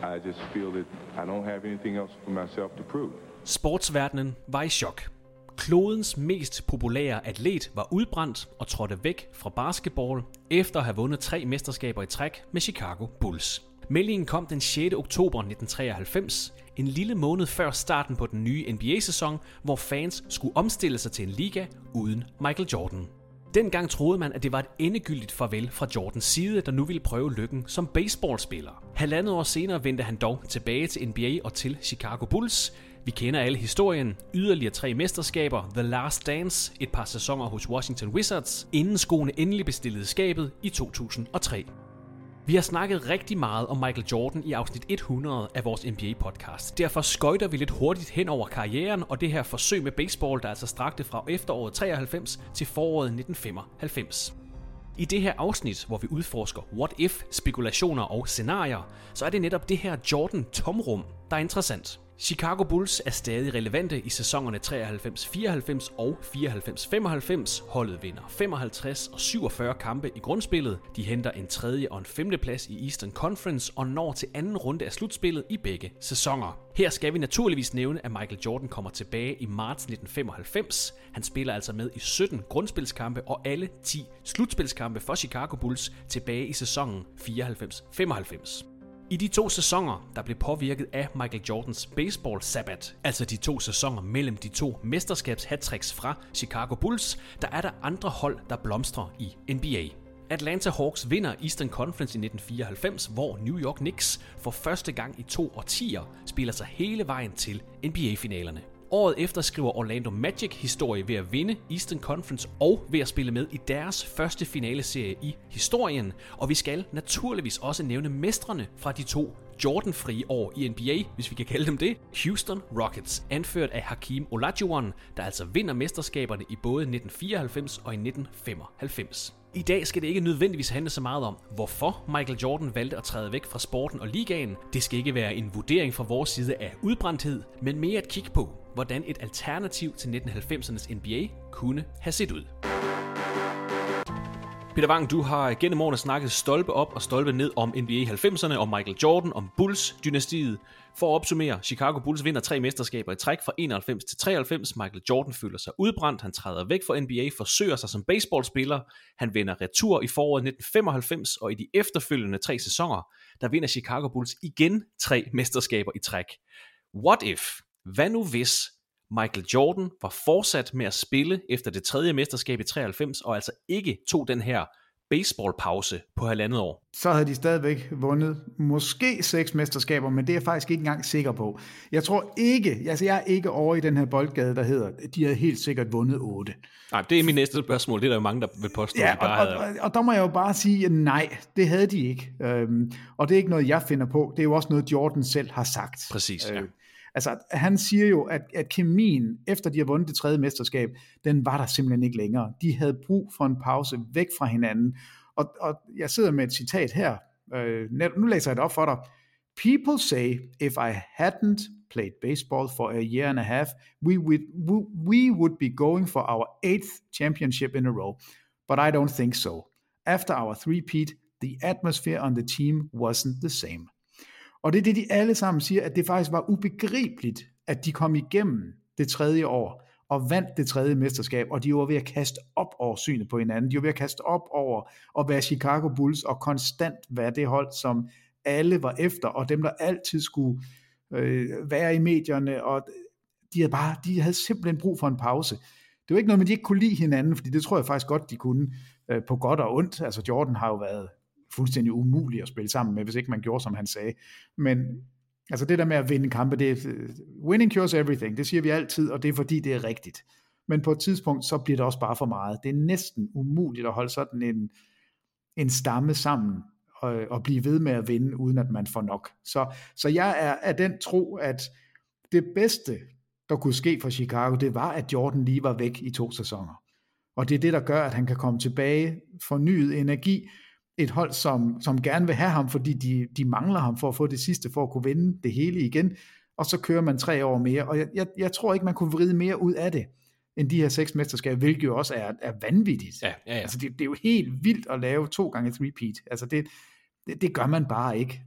I just feel that I don't have anything else for myself to prove. Sportsverdenen var i chok. Klodens mest populære atlet var udbrændt og trådte væk fra basketball efter at have vundet tre mesterskaber i træk med Chicago Bulls. Meldingen kom den 6. oktober 1993, en lille måned før starten på den nye NBA-sæson, hvor fans skulle omstille sig til en liga uden Michael Jordan. Dengang troede man, at det var et endegyldigt farvel fra Jordans side, der nu ville prøve lykken som baseballspiller. Halvandet år senere vendte han dog tilbage til NBA og til Chicago Bulls. Vi kender alle historien. Yderligere tre mesterskaber, The Last Dance, et par sæsoner hos Washington Wizards, inden skoene endelig bestillede skabet i 2003. Vi har snakket rigtig meget om Michael Jordan i afsnit 100 af vores NBA-podcast. Derfor skøjter vi lidt hurtigt hen over karrieren og det her forsøg med baseball, der altså strakte fra efteråret 93 til foråret 1995. I det her afsnit, hvor vi udforsker what-if, spekulationer og scenarier, så er det netop det her Jordan-tomrum, der er interessant. Chicago Bulls er stadig relevante i sæsonerne 93-94 og 94-95. Holdet vinder 55 og 47 kampe i grundspillet. De henter en tredje og en femte plads i Eastern Conference og når til anden runde af slutspillet i begge sæsoner. Her skal vi naturligvis nævne, at Michael Jordan kommer tilbage i marts 1995. Han spiller altså med i 17 grundspilskampe og alle 10 slutspilskampe for Chicago Bulls tilbage i sæsonen 94-95. I de to sæsoner, der blev påvirket af Michael Jordans baseball sabbat, altså de to sæsoner mellem de to mesterskabs fra Chicago Bulls, der er der andre hold, der blomstrer i NBA. Atlanta Hawks vinder Eastern Conference i 1994, hvor New York Knicks for første gang i to årtier spiller sig hele vejen til NBA-finalerne. Året efter skriver Orlando Magic historie ved at vinde Eastern Conference og ved at spille med i deres første finaleserie i historien. Og vi skal naturligvis også nævne mestrene fra de to Jordan-frie år i NBA, hvis vi kan kalde dem det. Houston Rockets, anført af Hakim Olajuwon, der altså vinder mesterskaberne i både 1994 og i 1995. I dag skal det ikke nødvendigvis handle så meget om, hvorfor Michael Jordan valgte at træde væk fra sporten og ligaen. Det skal ikke være en vurdering fra vores side af udbrændthed, men mere et kigge på, hvordan et alternativ til 1990'ernes NBA kunne have set ud. Peter Wang, du har gennem årene snakket stolpe op og stolpe ned om NBA 90'erne, om Michael Jordan, om Bulls-dynastiet. For at opsummere, Chicago Bulls vinder tre mesterskaber i træk fra 91 til 93. Michael Jordan føler sig udbrændt, han træder væk fra NBA, forsøger sig som baseballspiller. Han vender retur i foråret 1995, og i de efterfølgende tre sæsoner, der vinder Chicago Bulls igen tre mesterskaber i træk. What if? Hvad nu hvis Michael Jordan var fortsat med at spille efter det tredje mesterskab i 93, og altså ikke tog den her baseballpause på halvandet år. Så havde de stadigvæk vundet måske seks mesterskaber, men det er jeg faktisk ikke engang sikker på. Jeg tror ikke, altså jeg er ikke over i den her boldgade, der hedder, de havde helt sikkert vundet otte. Nej, det er min næste spørgsmål. Det er der jo mange, der vil påstå, ja, de bare og, havde. og, og, der må jeg jo bare sige, at nej, det havde de ikke. Øhm, og det er ikke noget, jeg finder på. Det er jo også noget, Jordan selv har sagt. Præcis, ja. Altså, han siger jo, at, at kemien, efter de har vundet det tredje mesterskab, den var der simpelthen ikke længere. De havde brug for en pause væk fra hinanden. Og, og jeg sidder med et citat her. Øh, nu læser jeg det op for dig. People say, if I hadn't played baseball for a year and a half, we would, we would be going for our eighth championship in a row. But I don't think so. After our three-peat, the atmosphere on the team wasn't the same. Og det er det, de alle sammen siger, at det faktisk var ubegribeligt, at de kom igennem det tredje år og vandt det tredje mesterskab, og de var ved at kaste op over synet på hinanden. De var ved at kaste op over at være Chicago Bulls og konstant være det hold, som alle var efter, og dem, der altid skulle øh, være i medierne, og de havde, bare, de havde simpelthen brug for en pause. Det var ikke noget med, at de ikke kunne lide hinanden, fordi det tror jeg faktisk godt, de kunne øh, på godt og ondt. Altså Jordan har jo været fuldstændig umulig at spille sammen med, hvis ikke man gjorde, som han sagde. Men altså det der med at vinde kampe, det er, øh, winning cures everything, det siger vi altid, og det er fordi, det er rigtigt. Men på et tidspunkt, så bliver det også bare for meget. Det er næsten umuligt at holde sådan en, en stamme sammen, og, og blive ved med at vinde, uden at man får nok. Så, så jeg er af den tro, at det bedste, der kunne ske for Chicago, det var, at Jordan lige var væk i to sæsoner. Og det er det, der gør, at han kan komme tilbage, fornyet energi, et hold, som, som gerne vil have ham, fordi de, de mangler ham for at få det sidste, for at kunne vinde det hele igen, og så kører man tre år mere, og jeg, jeg, jeg tror ikke, man kunne vride mere ud af det, end de her seks mesterskaber, hvilket jo også er, er vanvittigt. Ja, ja, ja. Altså det, det er jo helt vildt at lave to gange repeat. Altså det, det, det gør man bare ikke.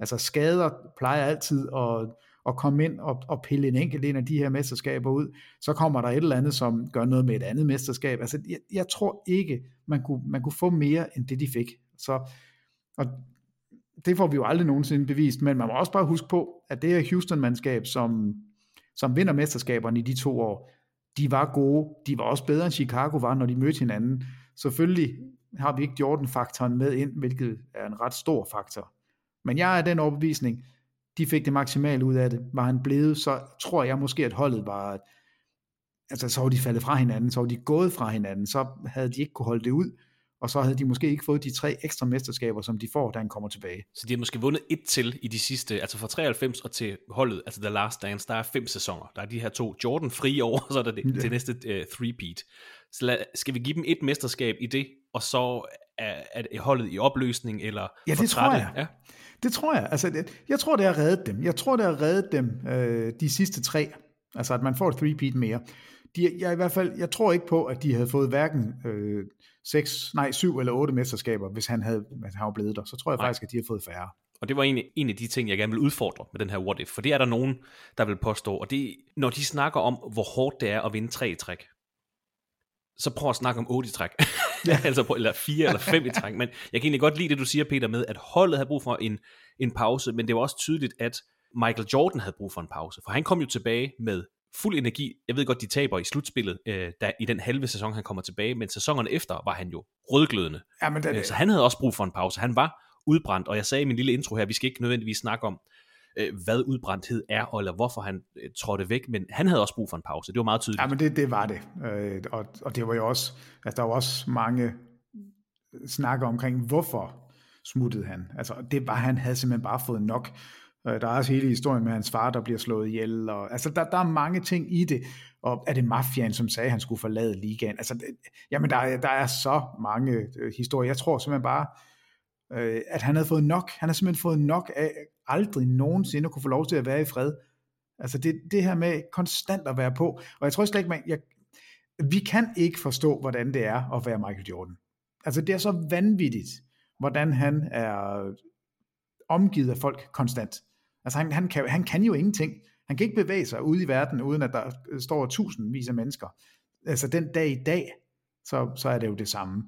Altså skader plejer altid at, at komme ind og, og pille en enkelt en af de her mesterskaber ud. Så kommer der et eller andet, som gør noget med et andet mesterskab. Altså jeg, jeg tror ikke, man kunne, man kunne få mere end det, de fik. Så, og det får vi jo aldrig nogensinde bevist, men man må også bare huske på, at det her Houston-mandskab, som, som vinder mesterskaberne i de to år, de var gode, de var også bedre end Chicago var, når de mødte hinanden. Selvfølgelig har vi ikke Jordan-faktoren med ind, hvilket er en ret stor faktor. Men jeg er den overbevisning, de fik det maksimale ud af det. Var han blevet, så tror jeg måske, at holdet var, altså så var de faldet fra hinanden, så var de gået fra hinanden, så havde de ikke kunne holde det ud og så havde de måske ikke fået de tre ekstra mesterskaber, som de får, da han kommer tilbage. Så de har måske vundet et til i de sidste, altså fra 93 og til holdet, altså The Last Dance, der er fem sæsoner. Der er de her to Jordan frie år, og så er der det, ja. til næste uh, three-peat. Så lad, skal vi give dem et mesterskab i det, og så er, er holdet i opløsning, eller Ja, det tror jeg. Ja. Det tror jeg. Altså, det, jeg tror, det har reddet dem. Jeg tror, det har reddet dem øh, de sidste tre. Altså, at man får et three-peat mere. De, jeg, i hvert fald, jeg tror ikke på, at de havde fået hverken øh, seks, nej, syv eller otte mesterskaber, hvis han havde, hvis han var blevet der. Så tror jeg nej. faktisk, at de har fået færre. Og det var en, en af de ting, jeg gerne vil udfordre med den her what if. For det er der nogen, der vil påstå. Og det, når de snakker om, hvor hårdt det er at vinde tre i træk, så prøv at snakke om otte i træk. Ja. altså på, eller fire eller fem i træk. Men jeg kan egentlig godt lide det, du siger, Peter, med, at holdet havde brug for en, en pause, men det var også tydeligt, at Michael Jordan havde brug for en pause. For han kom jo tilbage med fuld energi. Jeg ved godt, de taber i slutspillet øh, der, i den halve sæson, han kommer tilbage, men sæsonerne efter var han jo rødglødende. Ja, men det, øh, så han havde også brug for en pause. Han var udbrændt, og jeg sagde i min lille intro her, vi skal ikke nødvendigvis snakke om, øh, hvad udbrændthed er, eller hvorfor han øh, trådte væk, men han havde også brug for en pause. Det var meget tydeligt. Ja, men det, det var det. Øh, og, og det var jo også, altså der var også mange snakker omkring, hvorfor smuttede han. Altså det var, han havde simpelthen bare fået nok. Øh, der er også hele historien med hans far, der bliver slået ihjel. Og, altså, der, der er mange ting i det. Og er det mafiaen, som sagde, at han skulle forlade ligaen? Altså, det, jamen, der, der er så mange øh, historier. Jeg tror simpelthen bare, øh, at han havde fået nok. Han har simpelthen fået nok af aldrig nogensinde at kunne få lov til at være i fred. Altså det, det her med konstant at være på. Og jeg tror slet ikke, man, jeg, vi kan ikke forstå, hvordan det er at være Michael Jordan. Altså det er så vanvittigt, hvordan han er omgivet af folk konstant. Altså han, han, kan, han kan jo ingenting. Han kan ikke bevæge sig ude i verden, uden at der øh, står tusindvis af mennesker. Altså den dag i dag, så, så er det jo det samme.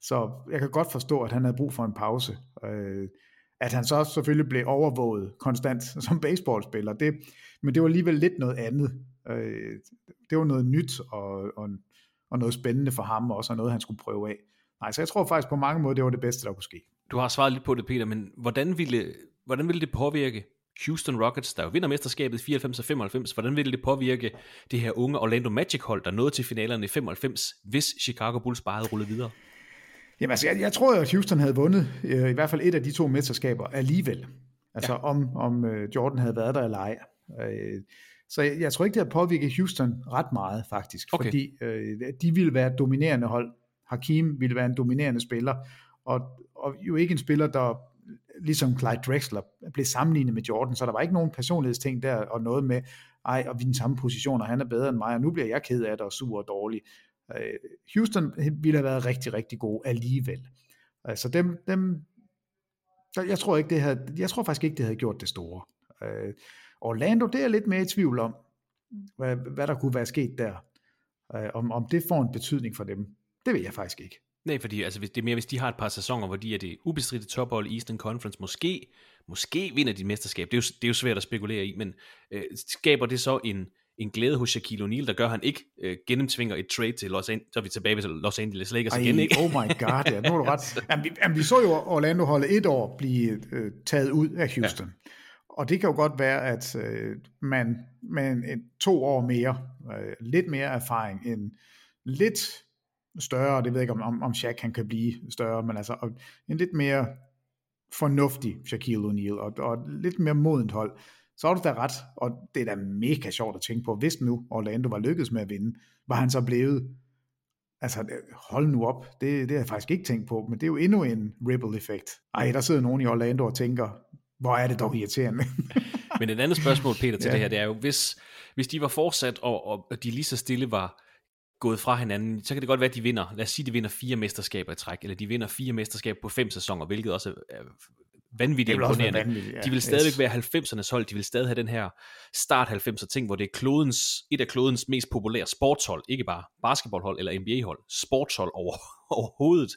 Så jeg kan godt forstå, at han havde brug for en pause. Øh, at han så selvfølgelig blev overvåget konstant som baseballspiller, det, men det var alligevel lidt noget andet. Øh, det var noget nyt og, og, og noget spændende for ham, også, og noget, han skulle prøve af. Nej, så jeg tror faktisk på mange måder, det var det bedste, der kunne ske. Du har svaret lidt på det, Peter, men hvordan ville, hvordan ville det påvirke Houston Rockets, der jo vinder mesterskabet 94 og 95, hvordan ville det påvirke det her unge Orlando Magic hold, der nåede til finalerne i 95, hvis Chicago Bulls bare havde rullet videre? Jamen altså, jeg, jeg tror at Houston havde vundet øh, i hvert fald et af de to mesterskaber alligevel. Altså ja. om, om øh, Jordan havde været der eller ej. Øh, så jeg, jeg tror ikke, det har påvirket Houston ret meget faktisk, okay. fordi øh, de ville være et dominerende hold. Hakim ville være en dominerende spiller, og, og jo ikke en spiller, der ligesom Clyde Drexler blev sammenlignet med Jordan, så der var ikke nogen personlighedsting der, og noget med, ej, og vi er den samme position, og han er bedre end mig, og nu bliver jeg ked af det, og sur og dårlig. Øh, Houston ville have været rigtig, rigtig god alligevel. Altså dem, dem jeg tror ikke, det havde, jeg tror faktisk ikke, det havde gjort det store. Øh, Orlando, det er lidt mere i tvivl om, hvad, hvad der kunne være sket der. Øh, om, om det får en betydning for dem. Det ved jeg faktisk ikke. Nej, fordi altså, det er mere, hvis de har et par sæsoner, hvor de er det ubestridte tophold i Eastern Conference, måske, måske vinder de mesterskab. Det er jo, det er jo svært at spekulere i, men øh, skaber det så en, en glæde hos Shaquille O'Neal, der gør, at han ikke øh, gennemtvinger et trade til Los Angeles, så er vi tilbage ved Los Angeles Lakers Ej, igen, ikke? oh my god, ja, nu er du ret. Jamen, vi, jamen, vi så jo Orlando holde et år blive øh, taget ud af Houston. Ja. Og det kan jo godt være, at øh, man med en, to år mere, øh, lidt mere erfaring, en lidt større, det ved jeg ikke, om, om, om Shaq han kan blive større, men altså en lidt mere fornuftig Shaquille O'Neal, og, og lidt mere modent hold, så er du da ret, og det er da mega sjovt at tænke på, hvis nu Orlando var lykkedes med at vinde, var han så blevet, altså hold nu op, det, det har jeg faktisk ikke tænkt på, men det er jo endnu en ripple effekt. Ej, der sidder nogen i Orlando og tænker, hvor er det dog irriterende. men et andet spørgsmål, Peter, til ja. det her, det er jo, hvis, hvis de var fortsat, og, og de lige så stille var gået fra hinanden, så kan det godt være, at de vinder, lad os sige, at de vinder fire mesterskaber i træk, eller de vinder fire mesterskaber på fem sæsoner, hvilket også er vanvittigt imponerende. Vanvittigt, ja. De vil stadigvæk yes. være 90'ernes hold, de vil stadig have den her start 90'er ting, hvor det er klodens, et af klodens mest populære sportshold, ikke bare basketballhold eller NBA-hold, sportshold over, overhovedet.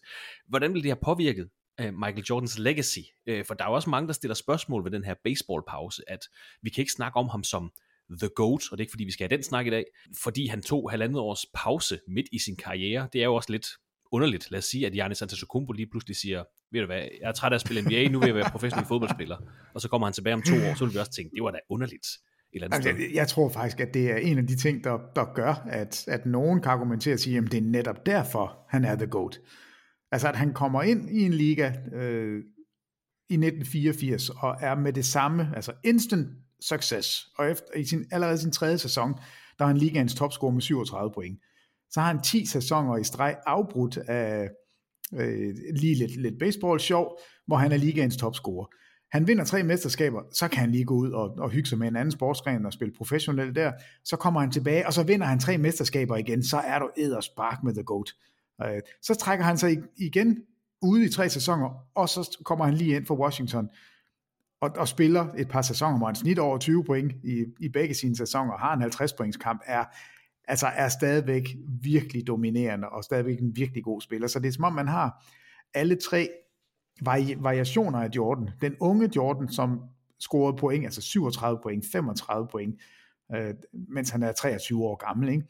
Hvordan vil det have påvirket uh, Michael Jordans legacy? Uh, for der er jo også mange, der stiller spørgsmål ved den her baseballpause, at vi kan ikke snakke om ham som The GOAT, og det er ikke fordi, vi skal have den snak i dag, fordi han tog halvandet års pause midt i sin karriere. Det er jo også lidt underligt. Lad os sige, at Giannis Antetokounmpo lige pludselig siger, ved du hvad, jeg er træt af at spille NBA, nu vil jeg være professionel fodboldspiller. Og så kommer han tilbage om to år, så vil vi også tænke, det var da underligt. eller andet altså, jeg, jeg tror faktisk, at det er en af de ting, der, der gør, at, at nogen kan argumentere og sige, at det er netop derfor, han er the GOAT. Altså, at han kommer ind i en liga øh, i 1984 og er med det samme, altså instant success, og efter, i sin, allerede sin tredje sæson, der er han ligaens topscorer med 37 point. Så har han 10 sæsoner i streg afbrudt af øh, lige lidt, lidt baseball-sjov, hvor han er ligaens topscorer. Han vinder tre mesterskaber, så kan han lige gå ud og, og hygge sig med en anden sportsgren og spille professionelt der. Så kommer han tilbage, og så vinder han tre mesterskaber igen. Så er du spark med The GOAT. Øh, så trækker han sig igen ude i tre sæsoner, og så kommer han lige ind for Washington og, og spiller et par sæsoner, hvor han snit over 20 point i, i begge sine sæsoner, har en 50 points kamp, er, altså er stadigvæk virkelig dominerende, og stadigvæk en virkelig god spiller. Så det er som om, man har alle tre vari- variationer af Jordan. Den unge Jordan, som scorede point, altså 37 point, 35 point, øh, mens han er 23 år gammel, ikke?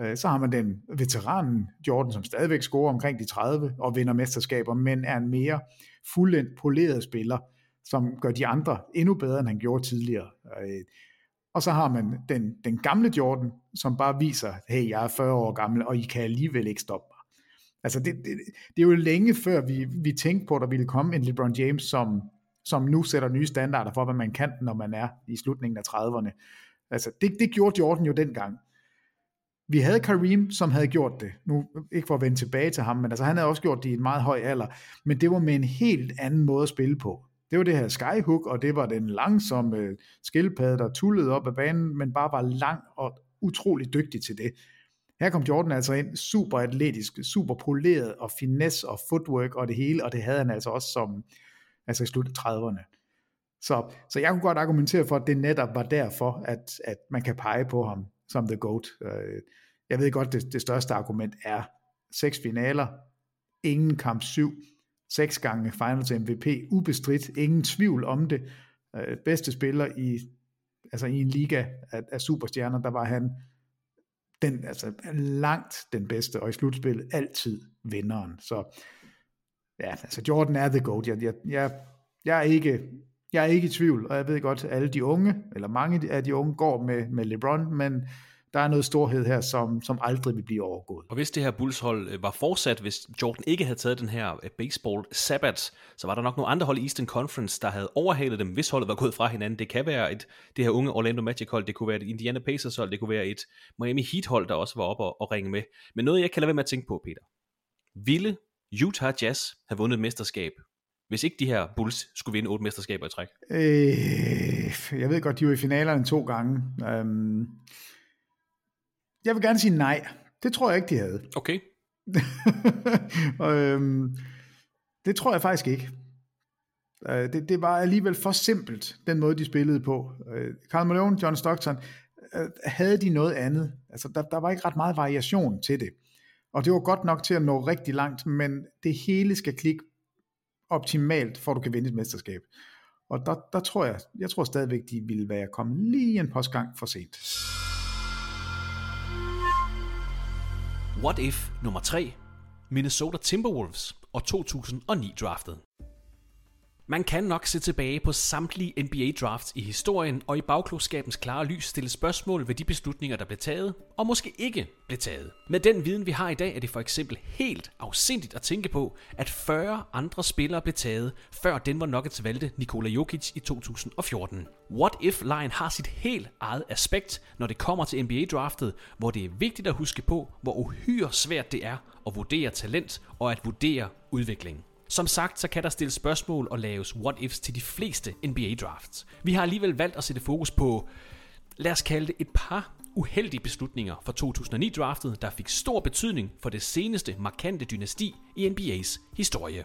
Øh, så har man den veteranen Jordan, som stadigvæk scorer omkring de 30 og vinder mesterskaber, men er en mere fuldendt poleret spiller, som gør de andre endnu bedre, end han gjorde tidligere. Øh, og så har man den, den gamle Jordan, som bare viser, hey, jeg er 40 år gammel, og I kan alligevel ikke stoppe mig. Altså det, det, det er jo længe før vi, vi tænkte på, at der ville komme en LeBron James, som, som nu sætter nye standarder for, hvad man kan, når man er i slutningen af 30'erne. Altså det, det gjorde Jordan jo dengang. Vi havde Kareem, som havde gjort det. Nu ikke for at vende tilbage til ham, men altså han havde også gjort det i en meget høj alder. Men det var med en helt anden måde at spille på. Det var det her skyhook, og det var den langsomme skildpadde, der tullede op ad banen, men bare var lang og utrolig dygtig til det. Her kom Jordan altså ind super atletisk, super poleret og finesse og footwork og det hele, og det havde han altså også som altså i slut af 30'erne. Så, så jeg kunne godt argumentere for, at det netop var derfor, at, at man kan pege på ham som the GOAT. Øh, jeg ved godt, det, det største argument er seks finaler, ingen kamp syv, seks gange finals MVP, ubestridt, ingen tvivl om det. Øh, bedste spiller i, altså i en liga af, af superstjerner, der var han den, altså langt den bedste, og i slutspillet altid vinderen. Så ja, altså Jordan er the GOAT. Jeg, jeg, jeg, jeg, er ikke, jeg er ikke i tvivl, og jeg ved godt, at alle de unge, eller mange af de unge, går med, med LeBron, men der er noget storhed her, som, som aldrig vil blive overgået. Og hvis det her Bulls-hold øh, var fortsat, hvis Jordan ikke havde taget den her øh, baseball sabbat, så var der nok nogle andre hold i Eastern Conference, der havde overhalet dem, hvis holdet var gået fra hinanden. Det kan være et, det her unge Orlando Magic-hold, det kunne være et Indiana Pacers-hold, det kunne være et Miami Heat-hold, der også var oppe og, og ringe med. Men noget, jeg kan lade være med at tænke på, Peter. Ville Utah Jazz have vundet et mesterskab, hvis ikke de her Bulls skulle vinde otte mesterskaber i træk? Øh, jeg ved godt, de var i finalerne to gange. Um, jeg vil gerne sige nej. Det tror jeg ikke, de havde. Okay. og, øhm, det tror jeg faktisk ikke. Øh, det, det var alligevel for simpelt, den måde, de spillede på. Øh, Carl Malone, John Stockton, øh, havde de noget andet. Altså, der, der var ikke ret meget variation til det. Og det var godt nok til at nå rigtig langt, men det hele skal klikke optimalt, for at du kan vinde et mesterskab. Og der, der tror jeg, jeg tror stadigvæk, de ville være kommet lige en postgang for sent. What If nummer 3, Minnesota Timberwolves og 2009 draftet. Man kan nok se tilbage på samtlige NBA-drafts i historien, og i bagklogskabens klare lys stille spørgsmål ved de beslutninger, der blev taget, og måske ikke blev taget. Med den viden, vi har i dag, er det for eksempel helt afsindigt at tænke på, at 40 andre spillere blev taget, før Denver Nuggets valgte Nikola Jokic i 2014. What If-line har sit helt eget aspekt, når det kommer til NBA-draftet, hvor det er vigtigt at huske på, hvor uhyre svært det er at vurdere talent og at vurdere udvikling. Som sagt, så kan der stilles spørgsmål og laves what-ifs til de fleste NBA-drafts. Vi har alligevel valgt at sætte fokus på, lad os kalde det et par uheldige beslutninger fra 2009-draftet, der fik stor betydning for det seneste markante dynasti i NBA's historie.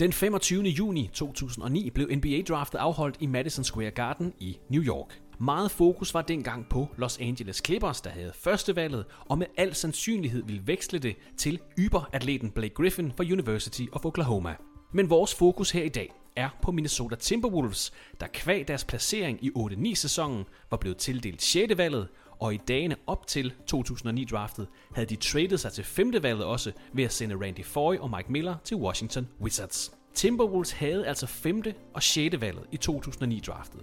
Den 25. juni 2009 blev NBA-draftet afholdt i Madison Square Garden i New York. Meget fokus var dengang på Los Angeles Clippers, der havde førstevalget, og med al sandsynlighed ville veksle det til yberatleten Blake Griffin fra University of Oklahoma. Men vores fokus her i dag er på Minnesota Timberwolves, der kvæg deres placering i 8-9 sæsonen var blevet tildelt 6. valget, og i dagene op til 2009-draftet havde de traded sig til 5. valget også ved at sende Randy Foy og Mike Miller til Washington Wizards. Timberwolves havde altså 5. og 6. valget i 2009-draftet,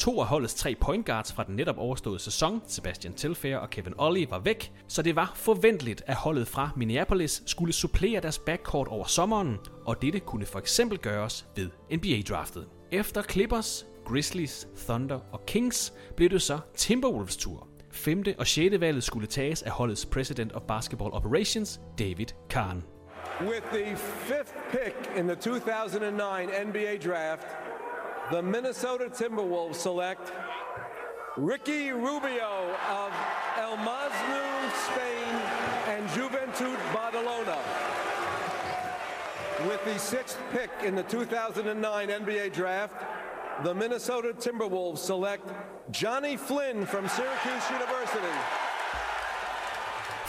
To af holdets tre point guards fra den netop overståede sæson, Sebastian Telfair og Kevin Ollie, var væk, så det var forventeligt, at holdet fra Minneapolis skulle supplere deres backcourt over sommeren, og dette kunne for eksempel gøres ved NBA-draftet. Efter Clippers, Grizzlies, Thunder og Kings blev det så Timberwolves tur. 5. og 6. valget skulle tages af holdets President of Basketball Operations, David Kahn. With the fifth pick in the 2009 NBA draft, the Minnesota Timberwolves select Ricky Rubio of El Masnu, Spain, and Juventud Badalona. With the sixth pick in the 2009 NBA draft, the Minnesota Timberwolves select Johnny Flynn from Syracuse University.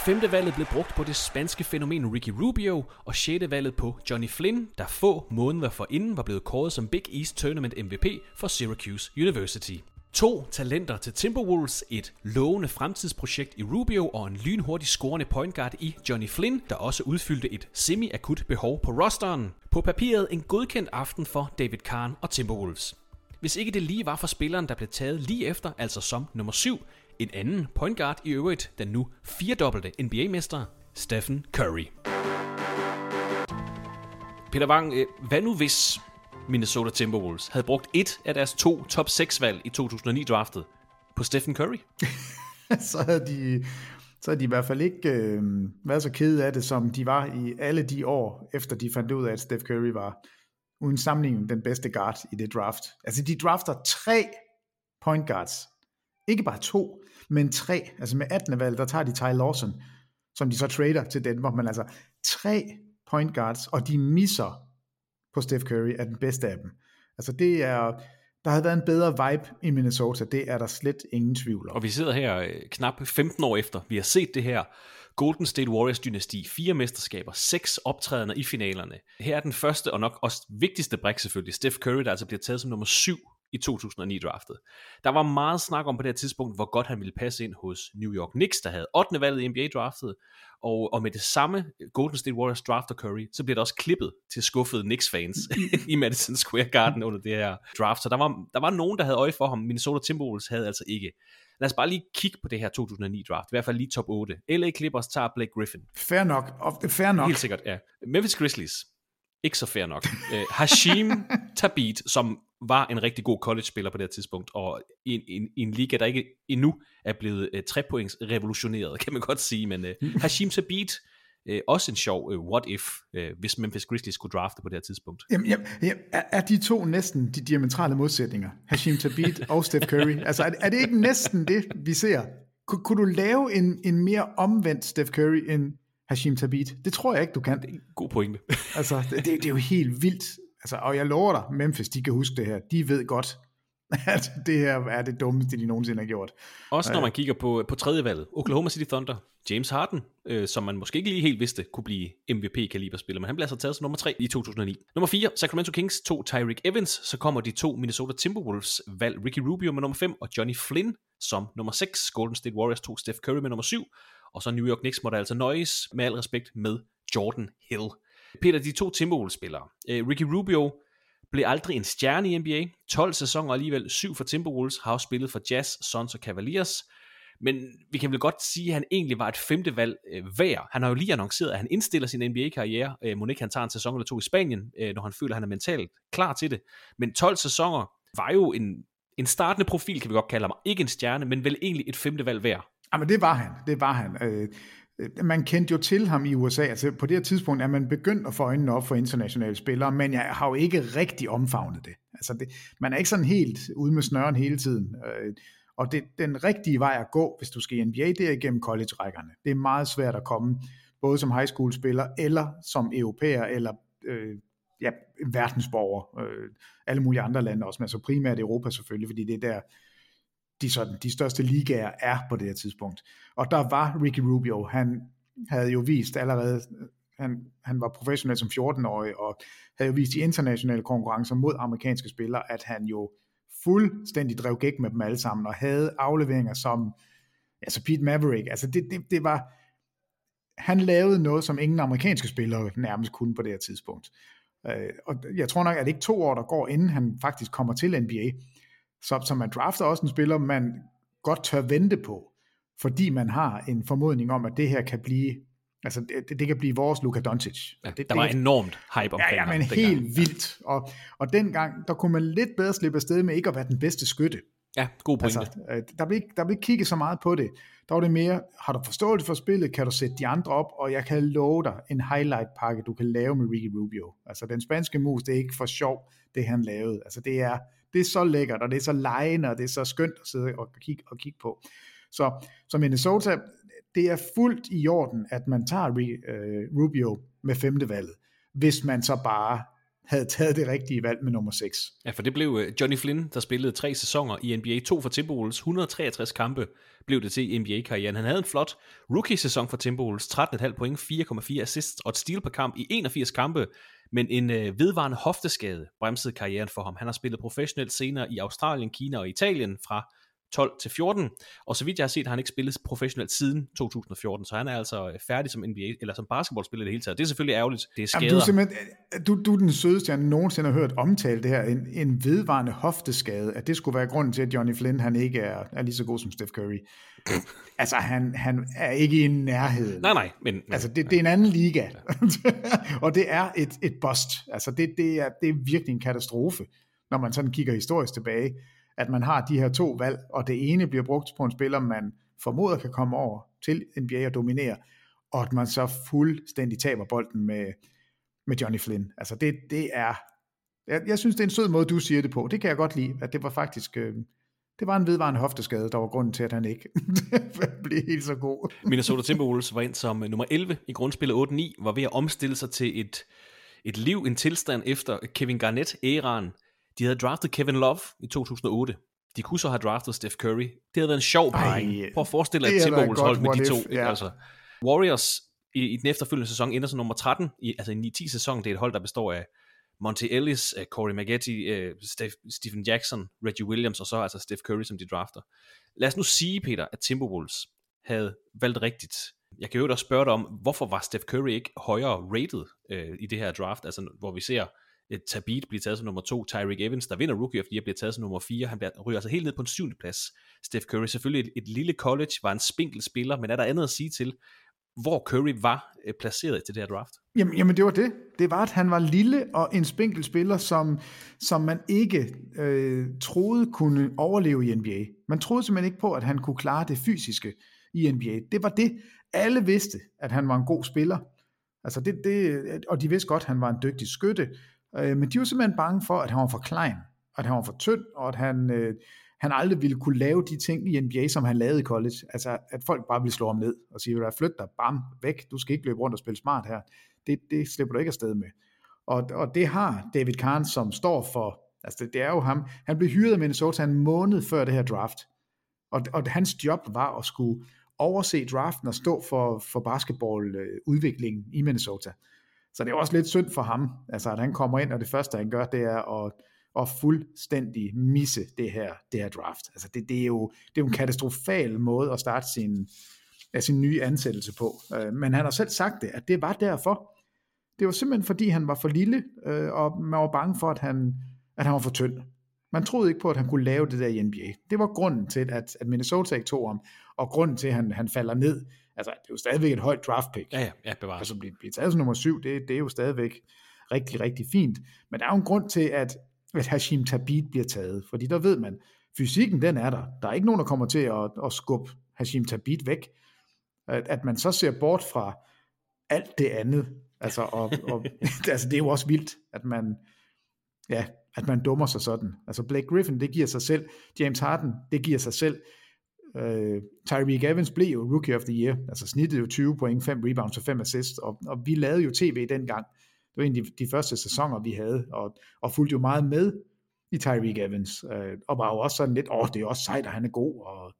Femte valget blev brugt på det spanske fænomen Ricky Rubio, og sjette valget på Johnny Flynn, der få måneder forinden var blevet kåret som Big East Tournament MVP for Syracuse University. To talenter til Timberwolves, et lovende fremtidsprojekt i Rubio og en lynhurtig scorende point guard i Johnny Flynn, der også udfyldte et semi-akut behov på rosteren. På papiret en godkendt aften for David Kahn og Timberwolves. Hvis ikke det lige var for spilleren, der blev taget lige efter, altså som nummer 7, en anden point guard i øvrigt, den nu firedobbelte NBA-mester, Stephen Curry. Peter Wang, øh, hvad nu hvis Minnesota Timberwolves havde brugt et af deres to top 6 valg i 2009-draftet på Stephen Curry? så havde de så havde de i hvert fald ikke øh, været så kede af det, som de var i alle de år, efter de fandt ud af, at Steph Curry var uden sammenligning den bedste guard i det draft. Altså de drafter tre point guards. Ikke bare to, men tre. Altså med 18. valg, der tager de Ty Lawson, som de så trader til Denver, men altså tre point guards, og de misser på Steph Curry er den bedste af dem. Altså det er, der havde været en bedre vibe i Minnesota, det er der slet ingen tvivl om. Og vi sidder her øh, knap 15 år efter. Vi har set det her Golden State Warriors dynasti, fire mesterskaber, seks optrædener i finalerne. Her er den første og nok også vigtigste brik selvfølgelig, Steph Curry, der altså bliver taget som nummer syv i 2009-draftet. Der var meget snak om på det her tidspunkt, hvor godt han ville passe ind hos New York Knicks, der havde 8. valget i NBA-draftet, og, og med det samme Golden State Warriors drafter Curry, så bliver der også klippet til skuffede Knicks-fans i Madison Square Garden under det her draft. Så der var, der var nogen, der havde øje for ham. Minnesota Timberwolves havde altså ikke. Lad os bare lige kigge på det her 2009-draft, i hvert fald lige top 8. LA Clippers tager Blake Griffin. Fair nok, fair nok. Helt sikkert, ja. Memphis Grizzlies, ikke så fair nok. Uh, Hashim Tabit, som var en rigtig god college-spiller på det her tidspunkt, og i en, i en liga, der ikke endnu er blevet uh, tre points revolutioneret, kan man godt sige, men uh, Hashim Tabit, uh, også en sjov uh, what if, uh, hvis Memphis Grizzlies skulle drafte på det her tidspunkt. Jamen, jamen, jamen, er, er de to næsten de diametrale modsætninger? Hashim Tabit og Steph Curry? Altså, er, er det ikke næsten det, vi ser? Kun, kunne du lave en, en mere omvendt Steph Curry end Hashim Tabit? Det tror jeg ikke, du kan. God pointe. altså, det, det er jo helt vildt. Altså, og jeg lover dig, Memphis, de kan huske det her. De ved godt, at det her er det dummeste, de nogensinde har gjort. Også når man kigger på, på tredje valget, Oklahoma City Thunder, James Harden, øh, som man måske ikke lige helt vidste kunne blive MVP-kaliberspiller, men han blev altså taget som nummer 3 i 2009. Nummer 4, Sacramento Kings tog Tyreek Evans, så kommer de to Minnesota Timberwolves valg Ricky Rubio med nummer 5 og Johnny Flynn som nummer 6. Golden State Warriors tog Steph Curry med nummer 7, og så New York Knicks måtte altså nøjes med al respekt med Jordan Hill. Peter, de to Timberwolves-spillere. Øh, Ricky Rubio blev aldrig en stjerne i NBA. 12 sæsoner alligevel, 7 for Timberwolves, har også spillet for Jazz, Suns og Cavaliers. Men vi kan vel godt sige, at han egentlig var et femte valg øh, værd. Han har jo lige annonceret, at han indstiller sin NBA-karriere. Øh, Monique han tager en sæson eller to i Spanien, øh, når han føler, at han er mentalt klar til det. Men 12 sæsoner var jo en, en startende profil, kan vi godt kalde ham. Ikke en stjerne, men vel egentlig et femte valg værd. Ah, Jamen det var han, det var han. Øh, man kendte jo til ham i USA, altså på det her tidspunkt er man begyndt at få øjnene op for internationale spillere, men jeg har jo ikke rigtig omfavnet det. Altså det, man er ikke sådan helt ude med snøren hele tiden. Øh, og det, den rigtige vej at gå, hvis du skal i NBA, det er igennem college-rækkerne. Det er meget svært at komme, både som high school spiller, eller som europæer, eller øh, ja, verdensborger. Øh, alle mulige andre lande også, men altså primært Europa selvfølgelig, fordi det er der, de, sådan, de største ligaer er på det her tidspunkt. Og der var Ricky Rubio, han havde jo vist allerede, han, han var professionel som 14-årig, og havde jo vist i internationale konkurrencer mod amerikanske spillere, at han jo fuldstændig drev gæk med dem alle sammen, og havde afleveringer som, altså Pete Maverick, altså det, det, det var, han lavede noget, som ingen amerikanske spillere nærmest kunne på det her tidspunkt. Øh, og jeg tror nok, at det ikke to år, der går, inden han faktisk kommer til NBA. Så, så man drafter også en spiller, man godt tør vente på, fordi man har en formodning om, at det her kan blive Altså, det, det kan blive vores Luka Doncic. Ja, det, der var det, enormt hype omkring ja, ja, men helt dengang. vildt. Og, og dengang, der kunne man lidt bedre slippe afsted med ikke at være den bedste skytte. Ja, god pointe. Altså, øh, der, blev ikke, der blev ikke kigget så meget på det. Der var det mere, har du forståelse for spillet, kan du sætte de andre op, og jeg kan love dig en highlight-pakke, du kan lave med Ricky Rubio. Altså, den spanske mus, det er ikke for sjov, det han lavede. Altså, det er, det er så lækkert, og det er så lejende, og det er så skønt at sidde og kigge, og kigge på. Så, så Minnesota, det er fuldt i orden, at man tager øh, Rubio med femte valget, hvis man så bare havde taget det rigtige valg med nummer 6. Ja, for det blev øh, Johnny Flynn, der spillede tre sæsoner i NBA, to for Timberwolves, 163 kampe blev det til NBA-karrieren. Han havde en flot rookie-sæson for Timberwolves, 13,5 point, 4,4 assists og et steal per kamp i 81 kampe, men en øh, vedvarende hofteskade bremsede karrieren for ham. Han har spillet professionelt senere i Australien, Kina og Italien fra 12 til 14, og så vidt jeg har set, har han ikke spillet professionelt siden 2014, så han er altså øh, færdig som NBA, eller som basketballspiller i det hele taget. Det er selvfølgelig ærgerligt, det er skader. Jamen, du, er simpelthen, du, du er den sødeste, jeg nogensinde har hørt omtale det her, en, en vedvarende hofteskade, at det skulle være grunden til, at Johnny Flynn, han ikke er, er lige så god som Steph Curry. altså, han, han er ikke i nærheden. Nej, nej, men... Altså, det, det er en anden liga. og det er et, et bust. Altså, det, det, er, det er virkelig en katastrofe, når man sådan kigger historisk tilbage at man har de her to valg, og det ene bliver brugt på en spiller, man formoder kan komme over til NBA og dominere, og at man så fuldstændig taber bolden med, med Johnny Flynn. Altså det, det er, jeg, jeg synes det er en sød måde, du siger det på. Det kan jeg godt lide, at det var faktisk, øh, det var en vedvarende hofteskade, der var grunden til, at han ikke blev helt så god. Minnesota Timberwolves var ind som nummer 11 i grundspillet 8-9, var ved at omstille sig til et, et liv, en tilstand efter Kevin Garnett-æraen. De havde draftet Kevin Love i 2008. De kunne så have draftet Steph Curry. Det havde været en sjov parring. Prøv at forestille dig et Timberwolves hold med de to. If, ja. altså. Warriors i, i den efterfølgende sæson ender som nummer 13, i, altså i 9-10 sæson. Det er et hold, der består af Monty Ellis, uh, Corey Maggette, uh, Steph, Stephen Jackson, Reggie Williams, og så altså Steph Curry, som de drafter. Lad os nu sige, Peter, at Timberwolves havde valgt rigtigt. Jeg kan jo også spørge dig om, hvorfor var Steph Curry ikke højere rated uh, i det her draft, altså hvor vi ser Tabit bliver taget som nummer to, Tyreek Evans, der vinder Rookie of the Year, bliver taget som nummer fire, han bliver, ryger altså helt ned på en syvende plads. Steph Curry, selvfølgelig et, et lille college, var en spinkel spiller, men er der andet at sige til, hvor Curry var øh, placeret til det her draft? Jamen, jamen det var det. Det var, at han var lille og en spinkel spiller, som, som man ikke øh, troede kunne overleve i NBA. Man troede simpelthen ikke på, at han kunne klare det fysiske i NBA. Det var det. Alle vidste, at han var en god spiller. Altså det, det, og de vidste godt, at han var en dygtig skytte. Øh, men de var simpelthen bange for, at han var for klein, at han var for tynd, og at han, øh, han aldrig ville kunne lave de ting i NBA, som han lavede i college. Altså, at folk bare ville slå ham ned og sige, flyt dig, bam, væk, du skal ikke løbe rundt og spille smart her. Det, det slipper du ikke afsted med. Og, og det har David Kahn, som står for, altså det, det er jo ham, han blev hyret af Minnesota en måned før det her draft. Og, og hans job var at skulle overse draften og stå for, for basketballudviklingen i Minnesota. Så det er også lidt synd for ham, altså at han kommer ind, og det første han gør, det er at og fuldstændig misse det her, det her draft. Altså det, det, er jo, det er jo en katastrofal måde at starte sin, af sin nye ansættelse på. Øh, men han har selv sagt det, at det var derfor. Det var simpelthen fordi, han var for lille, øh, og man var bange for, at han, at han var for tynd. Man troede ikke på, at han kunne lave det der i NBA. Det var grunden til, at, at Minnesota ikke tog ham, og grunden til, at han, han falder ned. Altså, det er jo stadigvæk et højt draft pick. Ja, ja, ja bevares. Altså, blive, blive taget som nummer syv, det, det er jo stadigvæk rigtig, rigtig fint. Men der er jo en grund til, at at Hashim Tabit bliver taget, fordi der ved man, fysikken den er der. Der er ikke nogen, der kommer til at, at skubbe Hashim Tabit væk. At, at man så ser bort fra alt det andet, altså, og, og, altså det er jo også vildt, at man, ja, at man dummer sig sådan. Altså Blake Griffin, det giver sig selv. James Harden, det giver sig selv. Uh, Tyreek Evans blev jo Rookie of the Year, altså snittet jo 20 point, 5 rebounds og 5 assists, og, og vi lavede jo tv dengang, det var en af de, de første sæsoner, vi havde, og, og fulgte jo meget med i Tyreek Evans, øh, og var jo også sådan lidt, åh, det er også sejt, at han er god, og,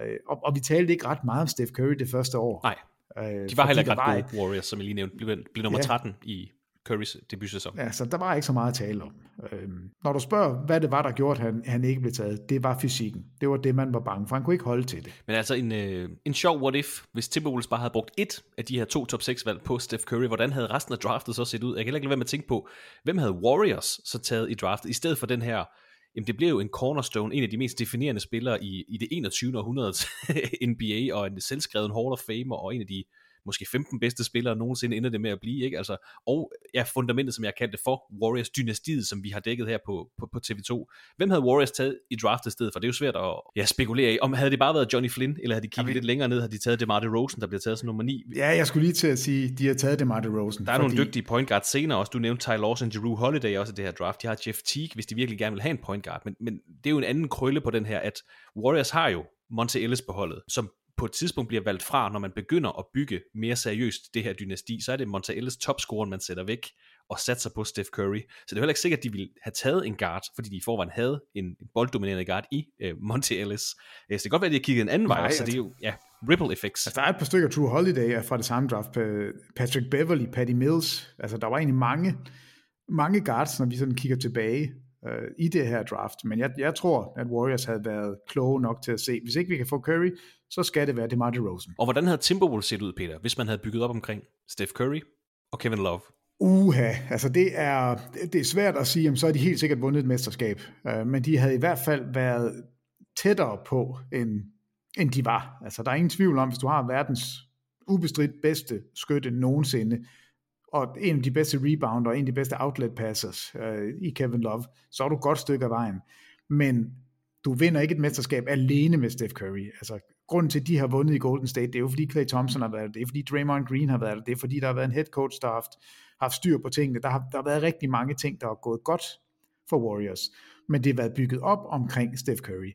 øh, og, og vi talte ikke ret meget om Steph Curry det første år. Nej, øh, de var heller ikke ret gode, Warriors, som jeg lige nævnte, blev, blev nummer ja, 13 i Currys debutsæson. Ja, så der var ikke så meget at tale om. Øhm, når du spørger, hvad det var, der gjorde, at han, han ikke blev taget, det var fysikken. Det var det, man var bange for. Han kunne ikke holde til det. Men altså en, øh, en sjov what if, hvis Timberwolves bare havde brugt et af de her to top 6 valg på Steph Curry, hvordan havde resten af draftet så set ud? Jeg kan ikke lade være med at tænke på, hvem havde Warriors så taget i draftet, i stedet for den her jamen det blev jo en cornerstone, en af de mest definerende spillere i, i det 21. århundredes NBA, og en selvskreven Hall of Fame, og en af de måske 15 bedste spillere nogensinde ender det med at blive, ikke? Altså, og ja, fundamentet, som jeg kaldte for Warriors-dynastiet, som vi har dækket her på, på, på TV2. Hvem havde Warriors taget i draftet stedet for? Det er jo svært at ja, spekulere i. Om havde det bare været Johnny Flynn, eller havde de kigget lidt længere ned, havde de taget DeMar DeRozan, der bliver taget som nummer 9? Ja, jeg skulle lige til at sige, de har taget DeMar DeRozan. Der er fordi... nogle dygtige point guards senere også. Du nævnte Ty Lawson, Drew Holiday også i det her draft. De har Jeff Teague, hvis de virkelig gerne vil have en point guard. Men, men det er jo en anden krølle på den her, at Warriors har jo Monte Ellis på holdet, som på et tidspunkt bliver valgt fra, når man begynder at bygge mere seriøst det her dynasti, så er det Monta Ellis topscorer, man sætter væk og satser på Steph Curry. Så det er heller ikke sikkert, at de ville have taget en guard, fordi de i forvejen havde en bolddominerende guard i uh, Monte Ellis. Så det kan godt være, at de har kigget en anden Nej, vej, så det er jo ja, ripple effects. Altså, der er et par stykker True Holiday fra det samme draft. Patrick Beverly, Patty Mills. Altså, der var egentlig mange, mange guards, når vi sådan kigger tilbage øh, i det her draft. Men jeg, jeg tror, at Warriors havde været kloge nok til at se, hvis ikke vi kan få Curry, så skal det være DeMar DeRozan. Og hvordan havde Timberwolves set ud, Peter, hvis man havde bygget op omkring Steph Curry og Kevin Love? Uha, altså det er, det er svært at sige, om så er de helt sikkert vundet et mesterskab. Uh, men de havde i hvert fald været tættere på, end, end de var. Altså der er ingen tvivl om, hvis du har verdens ubestridt bedste skytte nogensinde, og en af de bedste rebounder, en af de bedste outlet passers øh, i Kevin Love, så er du et godt stykke af vejen. Men du vinder ikke et mesterskab alene med Steph Curry. Altså, grunden til, at de har vundet i Golden State, det er jo fordi Clay Thompson har været der, det er fordi Draymond Green har været der, det er fordi der har været en head coach, der har haft, haft styr på tingene. Der har, der har været rigtig mange ting, der har gået godt for Warriors, men det har været bygget op omkring Steph Curry.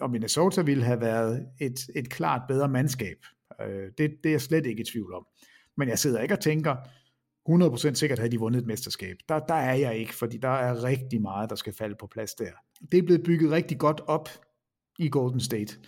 Og Minnesota ville have været et, et klart bedre mandskab. Øh, det, det er jeg slet ikke i tvivl om. Men jeg sidder ikke og tænker, 100% sikkert havde de vundet et mesterskab. Der, der er jeg ikke, fordi der er rigtig meget, der skal falde på plads der. Det er blevet bygget rigtig godt op i Golden State.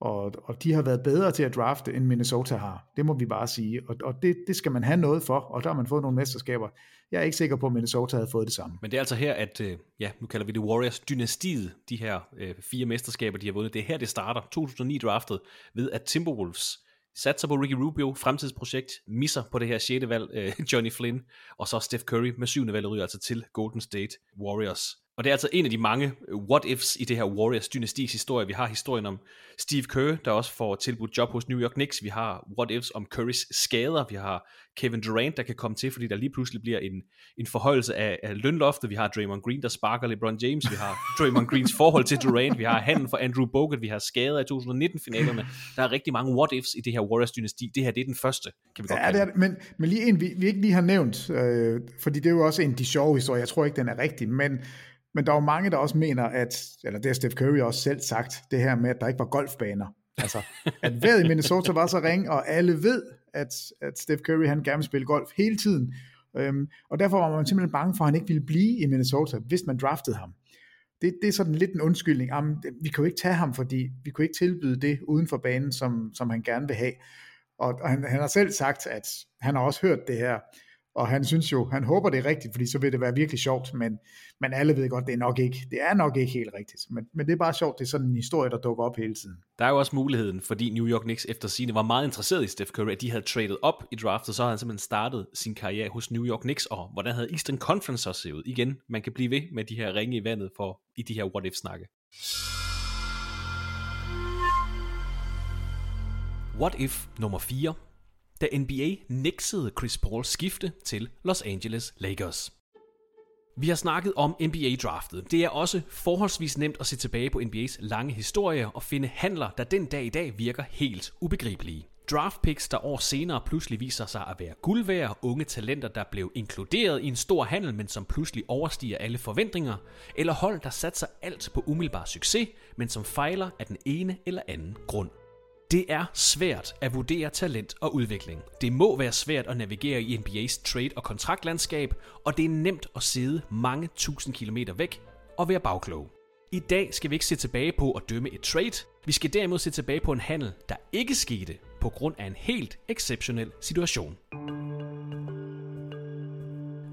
Og, og de har været bedre til at drafte, end Minnesota har. Det må vi bare sige. Og, og det, det skal man have noget for, og der har man fået nogle mesterskaber. Jeg er ikke sikker på, at Minnesota havde fået det samme. Men det er altså her, at øh, ja, nu kalder vi det Warriors-dynastiet, de her øh, fire mesterskaber, de har vundet. Det er her, det starter. 2009 draftet ved, at Timberwolves satser på Ricky Rubio, fremtidsprojekt, misser på det her 6. valg, øh, Johnny Flynn, og så Steph Curry med 7. valg ryger altså til Golden State Warriors. Og det er altså en af de mange øh, what-ifs i det her Warriors dynastis historie. Vi har historien om Steve Kerr, der også får tilbudt job hos New York Knicks. Vi har what-ifs om Currys skader. Vi har Kevin Durant, der kan komme til, fordi der lige pludselig bliver en, en forhøjelse af, af lønloftet. Vi har Draymond Green, der sparker LeBron James. Vi har Draymond Greens forhold til Durant. Vi har handel for Andrew Bogut. Vi har skader i 2019-finalerne. Der er rigtig mange what-ifs i det her Warriors dynasti. Det her, det er den første, kan vi godt ja, det er, men, men lige en, vi, vi ikke lige har nævnt, øh, fordi det er jo også en de sjove historier. Jeg tror ikke, den er rigtig, men men der er jo mange, der også mener, at, eller det har Steph Curry også selv sagt, det her med, at der ikke var golfbaner. Altså, at vejret i Minnesota var så ring, og alle ved, at, at Steph Curry han gerne vil spille golf hele tiden. Øhm, og derfor var man simpelthen bange for, at han ikke ville blive i Minnesota, hvis man draftede ham. Det, det er sådan lidt en undskyldning. Jamen, vi kan jo ikke tage ham, fordi vi kunne ikke tilbyde det uden for banen, som, som han gerne vil have. Og, og han, han har selv sagt, at han har også hørt det her og han synes jo, han håber det er rigtigt, fordi så vil det være virkelig sjovt, men, men alle ved godt, det er nok ikke, det er nok ikke helt rigtigt. Men, men det er bare sjovt, det er sådan en historie, der dukker op hele tiden. Der er jo også muligheden, fordi New York Knicks efter sine var meget interesseret i Steph Curry, at de havde traded op i draftet, så havde han simpelthen startet sin karriere hos New York Knicks, og hvordan havde Eastern Conference også set ud? Igen, man kan blive ved med de her ringe i vandet for i de her what-if-snakke. What if nummer 4 da NBA nægtede Chris Paul skifte til Los Angeles Lakers. Vi har snakket om NBA-draftet. Det er også forholdsvis nemt at se tilbage på NBA's lange historie og finde handler, der den dag i dag virker helt ubegribelige. Draft picks, der år senere pludselig viser sig at være guld værd, unge talenter, der blev inkluderet i en stor handel, men som pludselig overstiger alle forventninger, eller hold, der satser alt på umiddelbar succes, men som fejler af den ene eller anden grund. Det er svært at vurdere talent og udvikling. Det må være svært at navigere i NBA's trade- og kontraktlandskab, og det er nemt at sidde mange tusind kilometer væk og være bagklog. I dag skal vi ikke se tilbage på at dømme et trade. Vi skal derimod se tilbage på en handel, der ikke skete på grund af en helt exceptionel situation.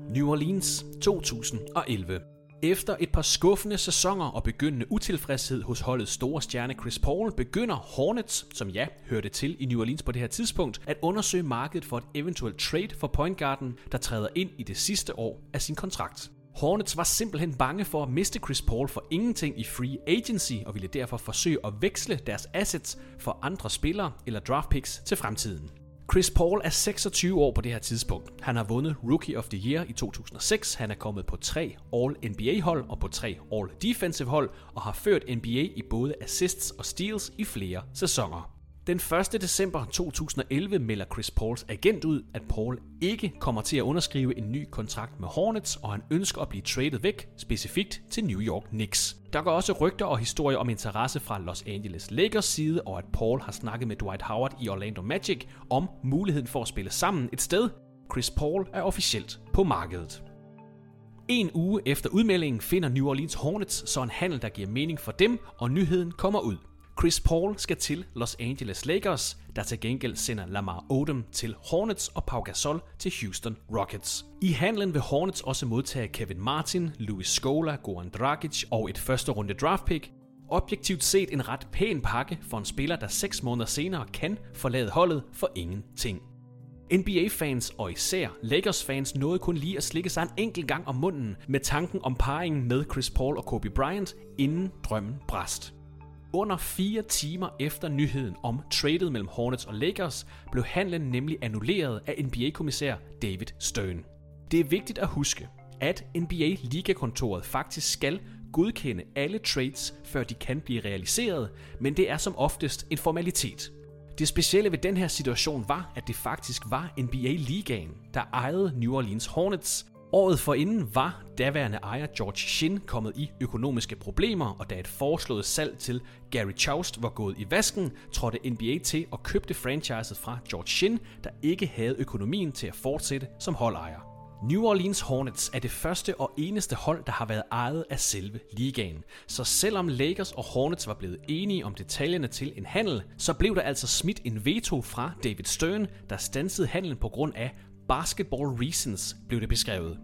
New Orleans 2011 efter et par skuffende sæsoner og begyndende utilfredshed hos holdets store stjerne Chris Paul, begynder Hornets, som ja, hørte til i New Orleans på det her tidspunkt, at undersøge markedet for et eventuelt trade for pointgarden, der træder ind i det sidste år af sin kontrakt. Hornets var simpelthen bange for at miste Chris Paul for ingenting i free agency og ville derfor forsøge at veksle deres assets for andre spillere eller draft picks til fremtiden. Chris Paul er 26 år på det her tidspunkt. Han har vundet Rookie of the Year i 2006. Han er kommet på tre All-NBA-hold og på tre All-Defensive-hold og har ført NBA i både assists og steals i flere sæsoner. Den 1. december 2011 melder Chris Pauls agent ud, at Paul ikke kommer til at underskrive en ny kontrakt med Hornets, og han ønsker at blive traded væk, specifikt til New York Knicks. Der går også rygter og historier om interesse fra Los Angeles Lakers side, og at Paul har snakket med Dwight Howard i Orlando Magic om muligheden for at spille sammen et sted. Chris Paul er officielt på markedet. En uge efter udmeldingen finder New Orleans Hornets så en handel, der giver mening for dem, og nyheden kommer ud. Chris Paul skal til Los Angeles Lakers, der til gengæld sender Lamar Odom til Hornets og Pau Gasol til Houston Rockets. I handlen vil Hornets også modtage Kevin Martin, Luis Scola, Goran Dragic og et første runde draft pick. Objektivt set en ret pæn pakke for en spiller, der 6 måneder senere kan forlade holdet for ingenting. NBA-fans og især Lakers-fans nåede kun lige at slikke sig en enkelt gang om munden med tanken om parringen med Chris Paul og Kobe Bryant, inden drømmen brast. Under fire timer efter nyheden om tradet mellem Hornets og Lakers, blev handlen nemlig annulleret af NBA-kommissær David Stern. Det er vigtigt at huske, at NBA Ligakontoret faktisk skal godkende alle trades, før de kan blive realiseret, men det er som oftest en formalitet. Det specielle ved den her situation var, at det faktisk var NBA Ligaen, der ejede New Orleans Hornets, Året forinden var daværende ejer George Shin kommet i økonomiske problemer, og da et foreslået salg til Gary Chaust var gået i vasken, trådte NBA til og købte franchiset fra George Shin, der ikke havde økonomien til at fortsætte som holdejer. New Orleans Hornets er det første og eneste hold, der har været ejet af selve ligaen. Så selvom Lakers og Hornets var blevet enige om detaljerne til en handel, så blev der altså smidt en veto fra David Stern, der stansede handlen på grund af basketball reasons, blev det beskrevet.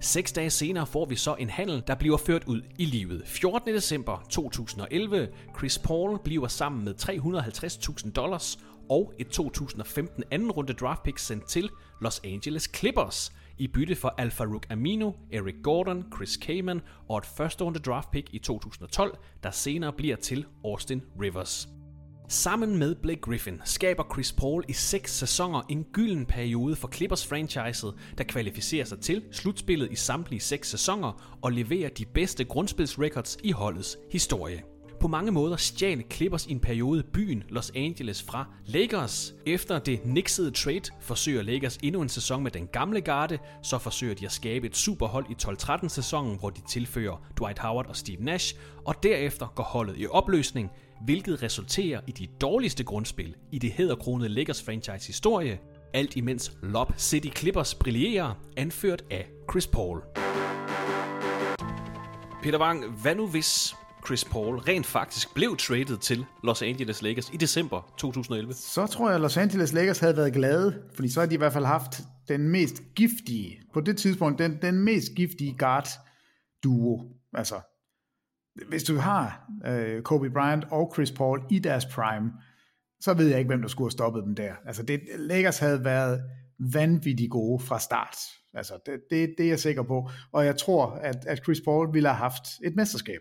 Seks dage senere får vi så en handel, der bliver ført ud i livet. 14. december 2011. Chris Paul bliver sammen med 350.000 dollars og et 2015 anden runde draft pick sendt til Los Angeles Clippers i bytte for Al Farouk Amino, Eric Gordon, Chris Kaman og et første runde draft pick i 2012, der senere bliver til Austin Rivers. Sammen med Blake Griffin skaber Chris Paul i seks sæsoner en gylden periode for Clippers franchiset, der kvalificerer sig til slutspillet i samtlige seks sæsoner og leverer de bedste grundspilsrecords i holdets historie. På mange måder stjal Clippers i en periode byen Los Angeles fra Lakers. Efter det nixede trade forsøger Lakers endnu en sæson med den gamle garde, så forsøger de at skabe et superhold i 12-13 sæsonen, hvor de tilfører Dwight Howard og Steve Nash, og derefter går holdet i opløsning, hvilket resulterer i de dårligste grundspil i det hedderkronede Lakers franchise historie, alt imens Lob City Clippers brillerer, anført af Chris Paul. Peter Wang, hvad nu hvis Chris Paul rent faktisk blev traded til Los Angeles Lakers i december 2011? Så tror jeg, at Los Angeles Lakers havde været glade, fordi så havde de i hvert fald haft den mest giftige, på det tidspunkt, den, den mest giftige guard-duo. Altså, hvis du har øh, Kobe Bryant og Chris Paul i deres prime, så ved jeg ikke, hvem der skulle have stoppet dem der. Altså, det, Lakers havde været vanvittigt gode fra start. Altså, det, det, det er jeg sikker på. Og jeg tror, at, at Chris Paul ville have haft et mesterskab.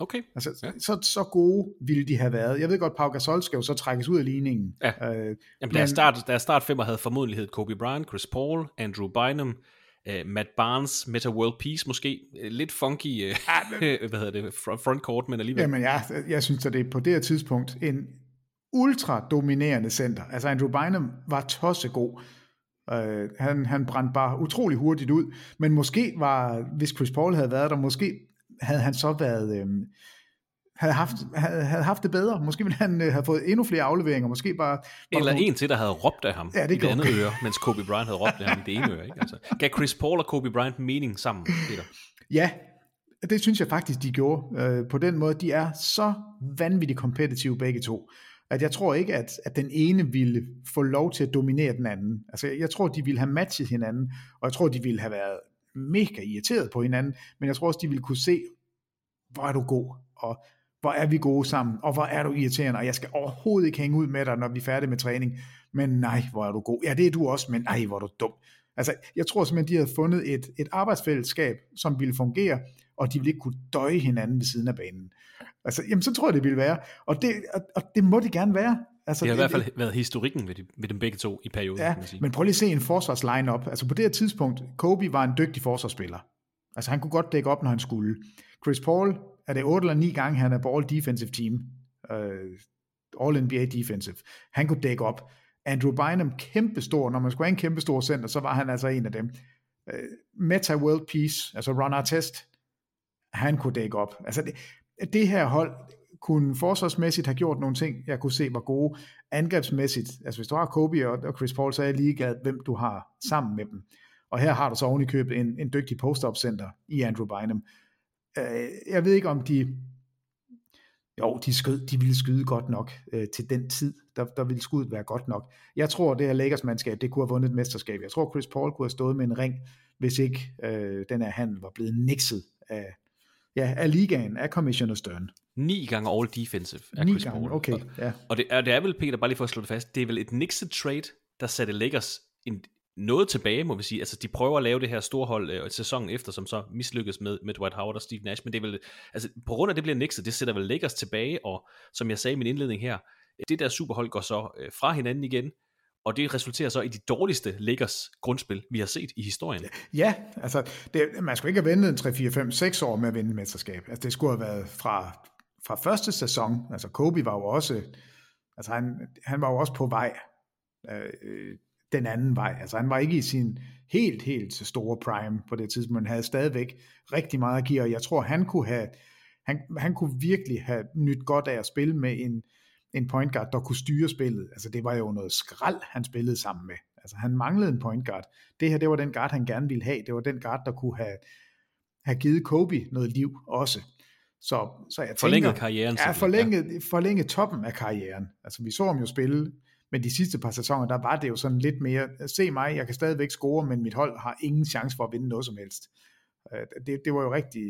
Okay. Altså, ja. så, så gode ville de have været. Jeg ved godt, Pau Gasol skal jo så trækkes ud af ligningen. Ja. Øh, Jamen, deres, start, deres start femmer havde formodentlig hed Kobe Bryant, Chris Paul, Andrew Bynum, uh, Matt Barnes, Meta World Peace måske. Uh, lidt funky, uh, ja, men, hvad hedder det, front court, men alligevel. Jamen, ja, jeg synes, at det er på det her tidspunkt en ultra dominerende center. Altså, Andrew Bynum var tosse god. Uh, han, han brændte bare utrolig hurtigt ud, men måske var, hvis Chris Paul havde været der, måske havde han så været... Øh, havde haft, havde, havde haft det bedre. Måske ville han øh, have fået endnu flere afleveringer. Måske bare... Eller nogle... en til, der havde råbt af ham ja, det i det andet øre, mens Kobe Bryant havde råbt af ham i det ene øre. Ikke? Altså, gav Chris Paul og Kobe Bryant mening sammen, Peter? Ja, det synes jeg faktisk, de gjorde. Øh, på den måde, de er så vanvittigt kompetitive begge to, at jeg tror ikke, at, at den ene ville få lov til at dominere den anden. Altså, jeg tror, de ville have matchet hinanden, og jeg tror, de ville have været mega irriteret på hinanden, men jeg tror også, de ville kunne se, hvor er du god, og hvor er vi gode sammen, og hvor er du irriterende, og jeg skal overhovedet ikke hænge ud med dig, når vi er færdige med træning, men nej, hvor er du god. Ja, det er du også, men nej, hvor er du dum. Altså, jeg tror simpelthen, de havde fundet et, et arbejdsfællesskab, som ville fungere, og de ville ikke kunne døje hinanden ved siden af banen. Altså, jamen, så tror jeg, det ville være. Og det, og, og det må det gerne være. Altså, det har i hvert fald været historikken ved, de, ved dem begge to i perioden. Ja, kan man sige. men prøv lige at se en forsvarsline-up. Altså på det her tidspunkt, Kobe var en dygtig forsvarsspiller. Altså han kunne godt dække op, når han skulle. Chris Paul er det 8 eller 9 gange, han er på All Defensive Team. Uh, All NBA Defensive. Han kunne dække op. Andrew Bynum, kæmpestor. Når man skulle have en kæmpestor center, så var han altså en af dem. Uh, Meta World Peace, altså Ron Artest, han kunne dække op. Altså det, det her hold, kunne forsvarsmæssigt have gjort nogle ting, jeg kunne se var gode. Angrebsmæssigt, altså hvis du har Kobe og Chris Paul, så er jeg ligeglad, hvem du har sammen med dem. Og her har du så ovenikøbet en, en dygtig post-up center i Andrew Bynum. Øh, jeg ved ikke, om de... Jo, de, skød, de ville skyde godt nok øh, til den tid. Der, der ville skuddet være godt nok. Jeg tror, det her Lakers-mandskab, det kunne have vundet et mesterskab. Jeg tror, Chris Paul kunne have stået med en ring, hvis ikke øh, den her handel var blevet nixet af, ja, af ligaen, af Commissioner Stern. Ni gange all defensive af Chris gange, Paul. okay, ja. Og det er, det er vel, Peter, bare lige for at slå det fast, det er vel et Nixon trade, der satte Lakers en, noget tilbage, må vi sige. Altså, de prøver at lave det her storhold øh, sæsonen efter, som så mislykkes med, med Dwight Howard og Steve Nash, men det er vel, altså, på grund af det bliver Nixon, det sætter vel Lakers tilbage, og som jeg sagde i min indledning her, det der superhold går så øh, fra hinanden igen, og det resulterer så i de dårligste Lakers grundspil, vi har set i historien. Ja, altså, det, man skulle ikke have ventet en 3, 4, 5, 6 år med at vinde mesterskab. Altså, det skulle have været fra fra første sæson, altså Kobe var jo også, altså han, han var jo også på vej. Øh, den anden vej. Altså han var ikke i sin helt, helt store prime på det tidspunkt, men havde stadigvæk rigtig meget at give, og jeg tror, han kunne have, han, han kunne virkelig have nyt godt af at spille med en, en point guard, der kunne styre spillet. Altså det var jo noget skrald, han spillede sammen med. Altså han manglede en point guard. Det her, det var den guard, han gerne ville have. Det var den guard, der kunne have, have givet Kobe noget liv også. Så, så jeg forlænget tænker, karrieren. Ja, forlænget, ja. forlænget toppen af karrieren. Altså vi så ham jo spille, men de sidste par sæsoner, der var det jo sådan lidt mere, se mig, jeg kan stadigvæk score, men mit hold har ingen chance for at vinde noget som helst. Øh, det, det var jo rigtig,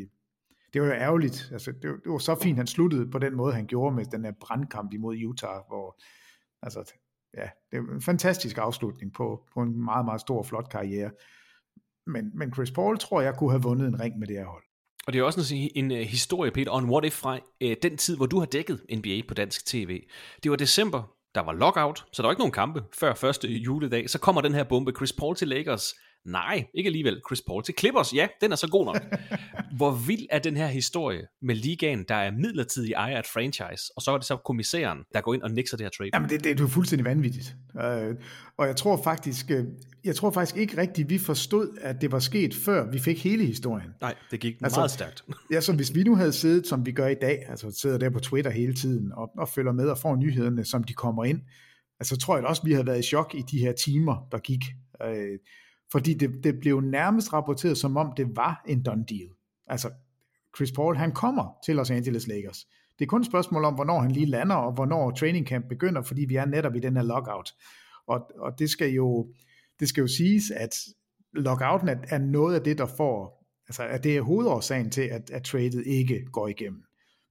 det var jo ærgerligt. Altså, det, det var så fint, han sluttede på den måde, han gjorde med den her brandkamp imod Utah, hvor, altså, ja, det var en fantastisk afslutning på, på en meget, meget stor, flot karriere. Men, men Chris Paul tror jeg kunne have vundet en ring med det her hold. Og det er også en, en, en historie, Peter, on what if fra uh, den tid, hvor du har dækket NBA på dansk tv. Det var december, der var lockout, så der var ikke nogen kampe før første juledag. Så kommer den her bombe, Chris Paul til Lakers. Nej, ikke alligevel. Chris Paul til Clippers. Ja, den er så god nok. Hvor vild er den her historie med ligaen, der er midlertidig ejer et franchise, og så er det så kommissæren, der går ind og nikser det her trade? Jamen, det, det, det er fuldstændig vanvittigt. Uh, og jeg tror faktisk, uh, jeg tror faktisk ikke rigtigt, vi forstod, at det var sket, før vi fik hele historien. Nej, det gik altså, meget stærkt. ja, så hvis vi nu havde siddet, som vi gør i dag, altså sidder der på Twitter hele tiden, og, og følger med og får nyhederne, som de kommer ind, altså tror jeg også, vi havde været i chok i de her timer, der gik. Uh, fordi det, det blev nærmest rapporteret, som om det var en done deal. Altså, Chris Paul, han kommer til Los Angeles Lakers. Det er kun et spørgsmål om, hvornår han lige lander, og hvornår training camp begynder, fordi vi er netop i den her lockout. Og, og det, skal jo, det skal jo siges, at lockouten er, er noget af det, der får, altså at det er hovedårsagen til, at, at tradet ikke går igennem.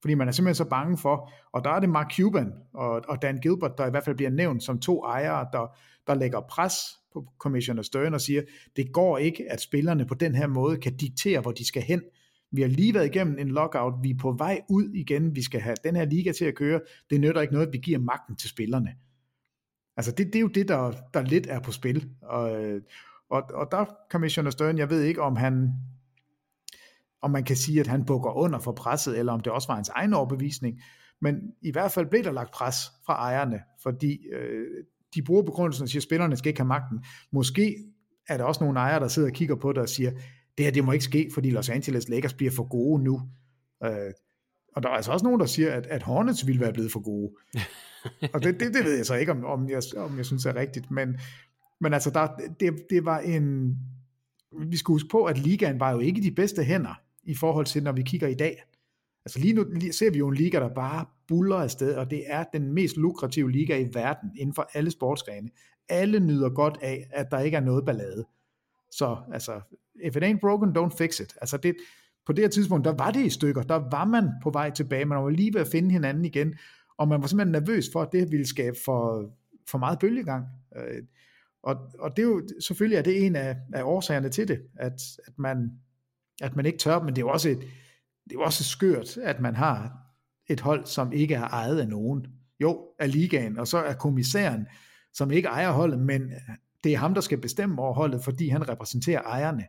Fordi man er simpelthen så bange for, og der er det Mark Cuban og, og Dan Gilbert, der i hvert fald bliver nævnt som to ejere, der, der lægger pres på Commissioner Stern og siger, det går ikke, at spillerne på den her måde kan diktere, hvor de skal hen. Vi har lige været igennem en lockout, vi er på vej ud igen, vi skal have den her liga til at køre, det nytter ikke noget, at vi giver magten til spillerne. Altså det, det er jo det, der, der lidt er på spil. Og, øh, og, og der Commissioner Stern, jeg ved ikke, om han om man kan sige, at han bukker under for presset, eller om det også var hans egen overbevisning. Men i hvert fald blev der lagt pres fra ejerne, fordi øh, de bruger begrundelsen og siger, at spillerne skal ikke have magten. Måske er der også nogle ejere, der sidder og kigger på det og siger, det her det må ikke ske, fordi Los Angeles Lakers bliver for gode nu. Øh, og der er altså også nogen, der siger, at, at Hornets ville være blevet for gode. og det, det, det ved jeg så ikke, om, om, jeg, om jeg synes er rigtigt. Men, men altså, der, det, det var en... Vi skal huske på, at ligaen var jo ikke de bedste hænder i forhold til, når vi kigger i dag. Altså lige nu ser vi jo en liga, der bare buller afsted, og det er den mest lukrative liga i verden inden for alle sportsgrene. Alle nyder godt af, at der ikke er noget ballade. Så altså, if it ain't broken, don't fix it. Altså det, på det her tidspunkt, der var det i stykker. Der var man på vej tilbage. Man var lige ved at finde hinanden igen. Og man var simpelthen nervøs for, at det ville skabe for, for meget bølgegang. Øh, og, og det er jo, selvfølgelig er det en af, af årsagerne til det, at, at, man, at man ikke tør, men det er jo også et, det er jo også skørt, at man har et hold, som ikke er ejet af nogen. Jo, af ligaen, og så er kommissæren, som ikke ejer holdet, men øh, det er ham, der skal bestemme over holdet, fordi han repræsenterer ejerne.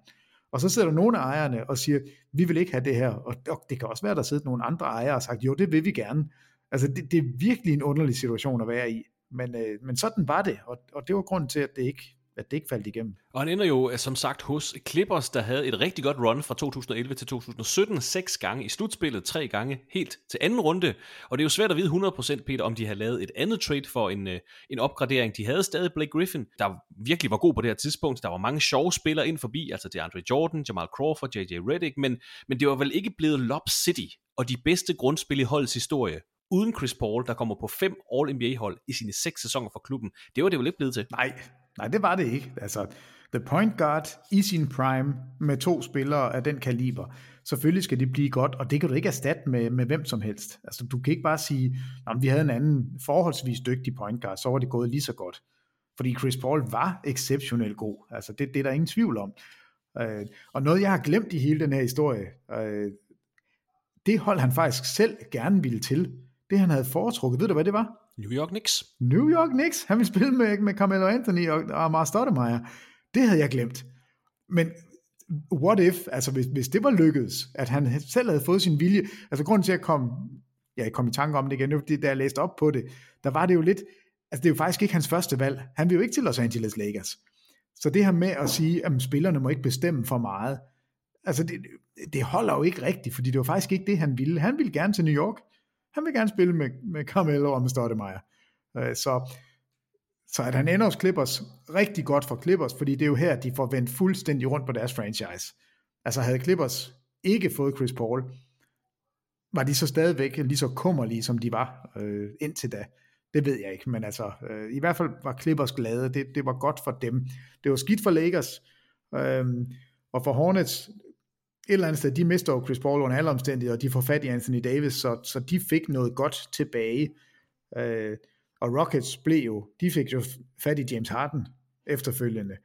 Og så sidder der nogle af ejerne og siger, vi vil ikke have det her, og det kan også være, der sidder nogle andre ejere og sagt, jo, det vil vi gerne. Altså, det, det er virkelig en underlig situation at være i. Men, øh, men sådan var det, og, og det var grunden til, at det ikke at det ikke faldt igennem. Og han ender jo som sagt hos Clippers, der havde et rigtig godt run fra 2011 til 2017, seks gange i slutspillet, tre gange helt til anden runde. Og det er jo svært at vide 100% Peter, om de har lavet et andet trade for en, øh, en opgradering. De havde stadig Blake Griffin, der virkelig var god på det her tidspunkt. Der var mange sjove spillere ind forbi, altså det Andre Jordan, Jamal Crawford, JJ Redick, men, men det var vel ikke blevet Lob City og de bedste grundspil i holdets historie, uden Chris Paul, der kommer på fem All-NBA-hold i sine seks sæsoner for klubben. Det var det vel ikke blevet til? Nej, Nej, det var det ikke. Altså, the point guard i sin prime med to spillere af den kaliber. Selvfølgelig skal det blive godt, og det kan du ikke erstatte med, med hvem som helst. Altså, du kan ikke bare sige, at vi havde en anden forholdsvis dygtig point guard, så var det gået lige så godt. Fordi Chris Paul var exceptionelt god. Altså, det, det er der ingen tvivl om. Øh, og noget, jeg har glemt i hele den her historie, øh, det hold han faktisk selv gerne ville til, det han havde foretrukket, ved du hvad det var? New York Knicks. New York Knicks. Han ville spille med, med Carmelo Anthony og, og Amar Stoudemire. Det havde jeg glemt. Men what if, altså hvis, hvis det var lykkedes, at han selv havde fået sin vilje, altså grunden til at komme, ja, jeg kom i tanke om det igen, fordi da jeg læste op på det, der var det jo lidt, Altså, det er jo faktisk ikke hans første valg. Han vil jo ikke til Los Angeles Lakers. Så det her med at sige, at spillerne må ikke bestemme for meget, altså det, det holder jo ikke rigtigt, fordi det var faktisk ikke det, han ville. Han ville gerne til New York. Han vil gerne spille med, med Carmelo og med Stottemeyer. Øh, så, så at han ender hos Clippers, rigtig godt for Clippers, fordi det er jo her, de får vendt fuldstændig rundt på deres franchise. Altså havde Clippers ikke fået Chris Paul, var de så stadigvæk lige så kummerlige, som de var øh, indtil da. Det ved jeg ikke, men altså, øh, i hvert fald var Clippers glade. Det, det var godt for dem. Det var skidt for Lakers, øh, og for Hornets, et eller andet sted, de mister jo Chris Paul under alle omstændigheder, og de får fat i Anthony Davis, så, så de fik noget godt tilbage. Øh, og Rockets blev jo, de fik jo fat i James Harden efterfølgende.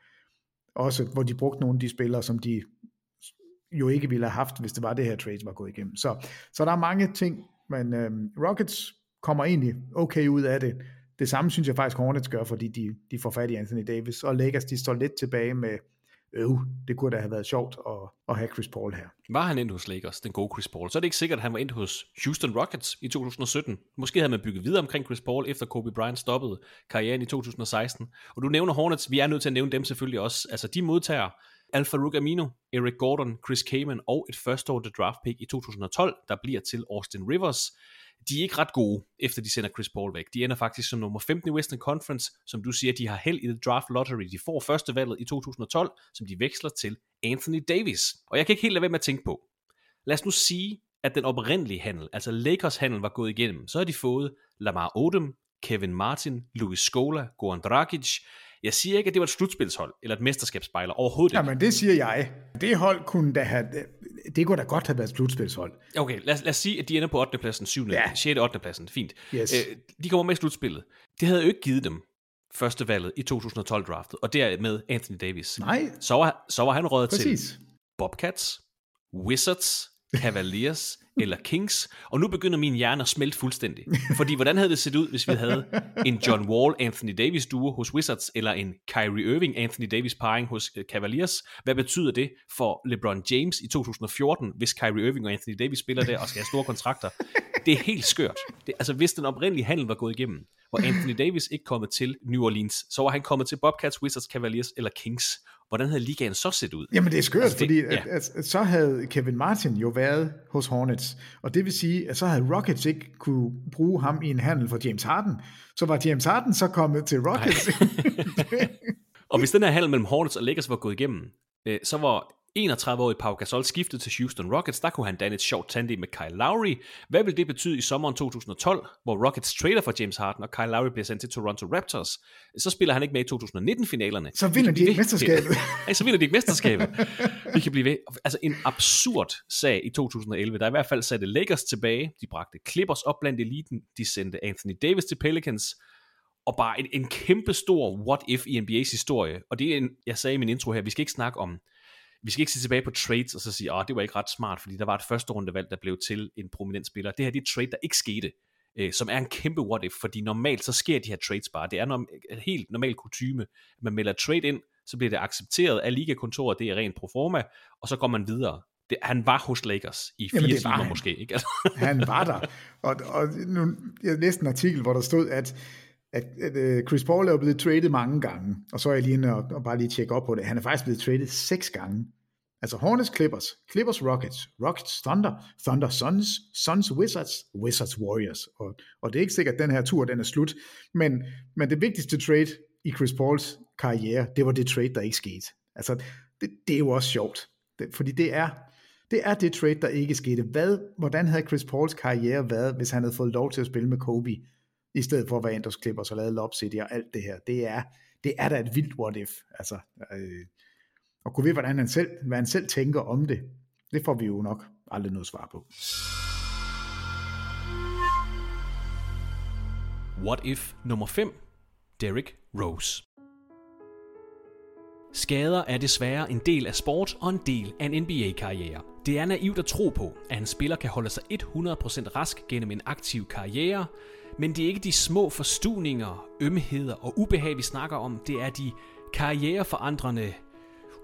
Også hvor de brugte nogle af de spillere, som de jo ikke ville have haft, hvis det var det her trade var gået igennem. Så, så der er mange ting, men øh, Rockets kommer egentlig okay ud af det. Det samme synes jeg faktisk Hornets gør, fordi de, de får fat i Anthony Davis, og Lakers de står lidt tilbage med, øh, uh, det kunne da have været sjovt at, at have Chris Paul her. Var han endt hos Lakers, den gode Chris Paul, så er det ikke sikkert, at han var endt hos Houston Rockets i 2017. Måske havde man bygget videre omkring Chris Paul, efter Kobe Bryant stoppede karrieren i 2016. Og du nævner Hornets, vi er nødt til at nævne dem selvfølgelig også. Altså de modtager Alfa Amino, Eric Gordon, Chris Kaman og et første år draft pick i 2012, der bliver til Austin Rivers de er ikke ret gode, efter de sender Chris Paul væk. De ender faktisk som nummer 15 i Western Conference, som du siger, de har held i the draft lottery. De får første valget i 2012, som de veksler til Anthony Davis. Og jeg kan ikke helt lade være med at tænke på. Lad os nu sige, at den oprindelige handel, altså Lakers handel, var gået igennem. Så har de fået Lamar Odom, Kevin Martin, Luis Scola, Goran Dragic, jeg siger ikke, at det var et slutspilshold, eller et mesterskabsspejler, overhovedet ikke. Jamen, det siger jeg. Det hold kunne da have, det kunne da godt have været et slutspilshold. Okay, lad, lad os sige, at de ender på 8. pladsen, 7. Ja. 6. 8. pladsen, fint. Yes. Øh, de kommer med i slutspillet. Det havde jo ikke givet dem første valget i 2012-draftet, og dermed Anthony Davis. Nej. Så var, så var han til Præcis. Bobcats, Wizards, Cavaliers eller Kings, og nu begynder min hjerne at smelte fuldstændig. Fordi hvordan havde det set ud, hvis vi havde en John Wall, Anthony Davis duo hos Wizards, eller en Kyrie Irving, Anthony Davis parring hos øh, Cavaliers? Hvad betyder det for LeBron James i 2014, hvis Kyrie Irving og Anthony Davis spiller der og skal have store kontrakter? Det er helt skørt. Det, altså hvis den oprindelige handel var gået igennem, hvor Anthony Davis ikke kommet til New Orleans, så var han kommet til Bobcats, Wizards, Cavaliers eller Kings. Hvordan havde ligaen så set ud? Jamen det er skørt, Altså, det- fordi ja. at, at, at, så havde Kevin Martin jo været hos Hornets, og det vil sige, at så havde Rockets ikke kunne bruge ham i en handel for James Harden. Så var James Harden så kommet til Rockets. Og hvis den her handel mellem Hornets og Lakers var gået igennem, øh, så var 31-årig Pau Gasol skiftet til Houston Rockets. Der kunne han danne et sjovt tandem med Kyle Lowry. Hvad vil det betyde i sommeren 2012, hvor Rockets trader for James Harden, og Kyle Lowry bliver sendt til Toronto Raptors? Så spiller han ikke med i 2019-finalerne. Så Vi vinder de ikke mesterskabet. Nej, så vinder de ikke mesterskabet. Vi kan blive ved. Altså en absurd sag i 2011, der i hvert fald satte Lakers tilbage. De bragte Clippers op blandt eliten. De sendte Anthony Davis til Pelicans og bare en, en kæmpe stor what if i NBA's historie. Og det er en, jeg sagde i min intro her, vi skal ikke snakke om, vi skal ikke se tilbage på trades og så sige, at det var ikke ret smart, fordi der var et første rundevalg, der blev til en prominent spiller. Det her det er et trade, der ikke skete, øh, som er en kæmpe what if, fordi normalt så sker de her trades bare. Det er norm- helt normal kutyme. Man melder trade ind, så bliver det accepteret af ligakontoret, det er rent pro forma, og så går man videre. Det, han var hos Lakers i fire Jamen, timer han. måske, ikke? Han var der. Og, og nu, jeg læste en artikel, hvor der stod, at, at, at uh, Chris Paul er blevet traded mange gange, og så er jeg lige inde og, og bare lige tjekke op på det. Han er faktisk blevet traded seks gange. Altså Hornets Clippers, Clippers Rockets, Rockets Thunder, Thunder Suns, Suns Wizards, Wizards Warriors. Og, og det er ikke sikkert, at den her tur den er slut, men, men det vigtigste trade i Chris Pauls karriere, det var det trade, der ikke skete. Altså, det, det er jo også sjovt, det, fordi det er, det er det trade, der ikke skete. Hvad, hvordan havde Chris Pauls karriere været, hvis han havde fået lov til at spille med Kobe, i stedet for at være Anders hos Clippers og lavet Lob City og alt det her? Det er, det er da et vildt what if. Altså, øh, og kunne vide, hvordan han selv, hvad han selv tænker om det, det får vi jo nok aldrig noget svar på. What if nummer 5? Derrick Rose. Skader er desværre en del af sport og en del af en NBA-karriere. Det er naivt at tro på, at en spiller kan holde sig 100% rask gennem en aktiv karriere, men det er ikke de små forstuninger, ømheder og ubehag, vi snakker om. Det er de karriereforandrende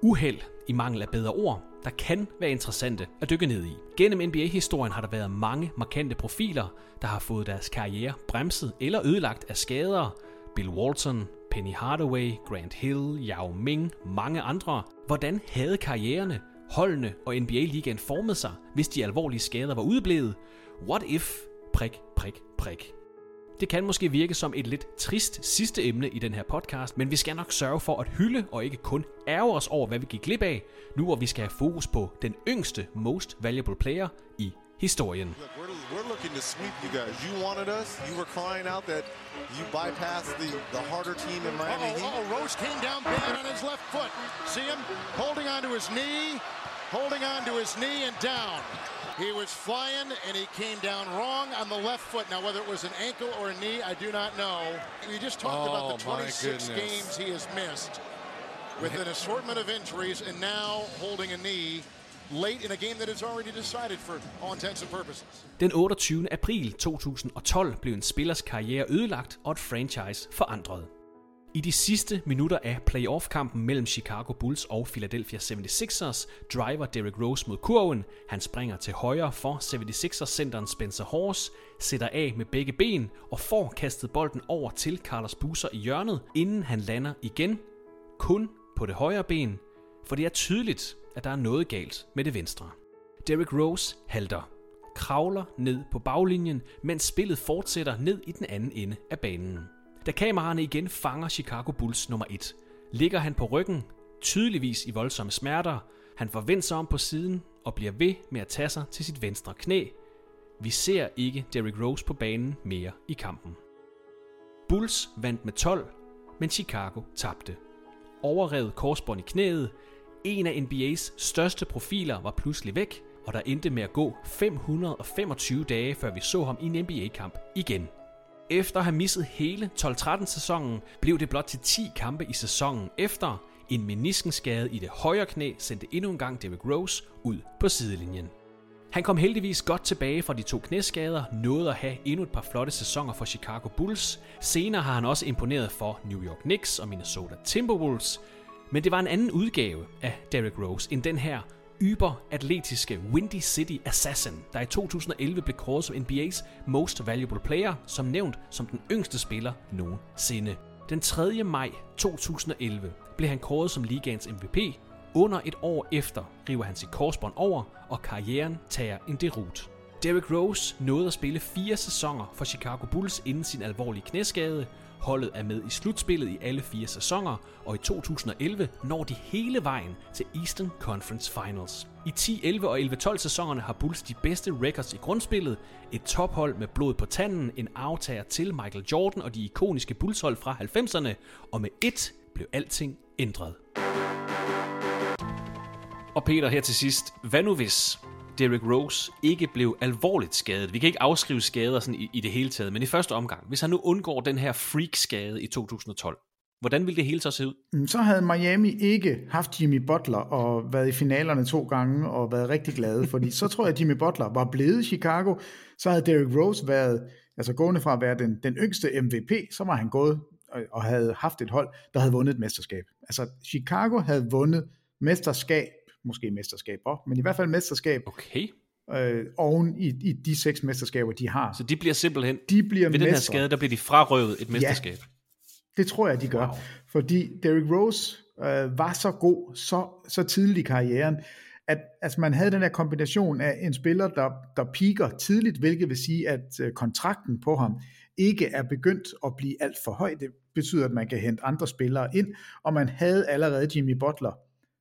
uheld, i mangel af bedre ord, der kan være interessante at dykke ned i. Gennem NBA-historien har der været mange markante profiler, der har fået deres karriere bremset eller ødelagt af skader, Bill Walton, Penny Hardaway, Grant Hill, Yao Ming, mange andre. Hvordan havde karriererne, holdene og NBA-ligaen formet sig, hvis de alvorlige skader var udeblevet? What if? Prik, prik, prik. Det kan måske virke som et lidt trist sidste emne i den her podcast, men vi skal nok sørge for at hylde og ikke kun ærge os over, hvad vi gik glip af, nu hvor vi skal have fokus på den yngste most valuable player i historien. Look, we're, we're looking to sweep you guys. You wanted us. You were crying out that you bypassed the, the harder team in Miami Uh-oh, Heat. uh-oh, Rose came down bad on his left foot. See him holding onto his knee, holding onto his knee and down. He was flying and he came down wrong on the left foot. Now, whether it was an ankle or a knee, I do not know. We just talked about the Oh, 26 games he has missed with an assortment of injuries and now holding a knee late in a game that is already decided for all intents and purposes. Den 28. april 2012 blev en spillers karriere ødelagt og et franchise forandret. I de sidste minutter af playoff-kampen mellem Chicago Bulls og Philadelphia 76ers driver Derrick Rose mod kurven. Han springer til højre for 76ers-centeren Spencer Horse, sætter af med begge ben og får kastet bolden over til Carlos Boozer i hjørnet, inden han lander igen, kun på det højre ben, for det er tydeligt, at der er noget galt med det venstre. Derrick Rose halter, kravler ned på baglinjen, mens spillet fortsætter ned i den anden ende af banen. Da kameraerne igen fanger Chicago Bulls nummer 1, ligger han på ryggen, tydeligvis i voldsomme smerter. Han får vendt sig om på siden og bliver ved med at tage sig til sit venstre knæ. Vi ser ikke Derrick Rose på banen mere i kampen. Bulls vandt med 12, men Chicago tabte. Overrevet korsbånd i knæet, en af NBA's største profiler var pludselig væk, og der endte med at gå 525 dage, før vi så ham i en NBA-kamp igen. Efter at have misset hele 12-13 sæsonen, blev det blot til 10 kampe i sæsonen efter. En meniskenskade i det højre knæ sendte endnu en gang Derrick Rose ud på sidelinjen. Han kom heldigvis godt tilbage fra de to knæskader, nåede at have endnu et par flotte sæsoner for Chicago Bulls. Senere har han også imponeret for New York Knicks og Minnesota Timberwolves. Men det var en anden udgave af Derrick Rose end den her yber-atletiske Windy City Assassin, der i 2011 blev kåret som NBA's Most Valuable Player, som nævnt som den yngste spiller nogensinde. Den 3. maj 2011 blev han kåret som ligaens MVP. Under et år efter river han sit korsbånd over, og karrieren tager en derut. Derrick Rose nåede at spille fire sæsoner for Chicago Bulls inden sin alvorlige knæskade. Holdet er med i slutspillet i alle fire sæsoner, og i 2011 når de hele vejen til Eastern Conference Finals. I 10, 11 og 11-12 sæsonerne har Bulls de bedste records i grundspillet, et tophold med blod på tanden, en aftager til Michael Jordan og de ikoniske Bulls-hold fra 90'erne, og med et blev alting ændret. Og Peter her til sidst, hvad nu hvis Derrick Rose ikke blev alvorligt skadet? Vi kan ikke afskrive skader sådan i, i det hele taget, men i første omgang, hvis han nu undgår den her freak-skade i 2012, hvordan ville det hele så se ud? Mm, Så havde Miami ikke haft Jimmy Butler og været i finalerne to gange og været rigtig glade, fordi så tror jeg, at Jimmy Butler var blevet i Chicago. Så havde Derrick Rose været, altså gående fra at være den, den yngste MVP, så var han gået og, og havde haft et hold, der havde vundet et mesterskab. Altså Chicago havde vundet mesterskab, måske mesterskaber, men i hvert fald mesterskab Okay. øh, oven i, i de seks mesterskaber, de har. Så de bliver simpelthen, de bliver ved den her skade, der bliver de frarøvet et mesterskab. Det tror jeg, de gør. Wow. Fordi Derrick Rose øh, var så god så, så tidligt i karrieren, at altså, man havde den her kombination af en spiller, der, der piker tidligt, hvilket vil sige, at øh, kontrakten på ham ikke er begyndt at blive alt for høj. Det betyder, at man kan hente andre spillere ind, og man havde allerede Jimmy Butler.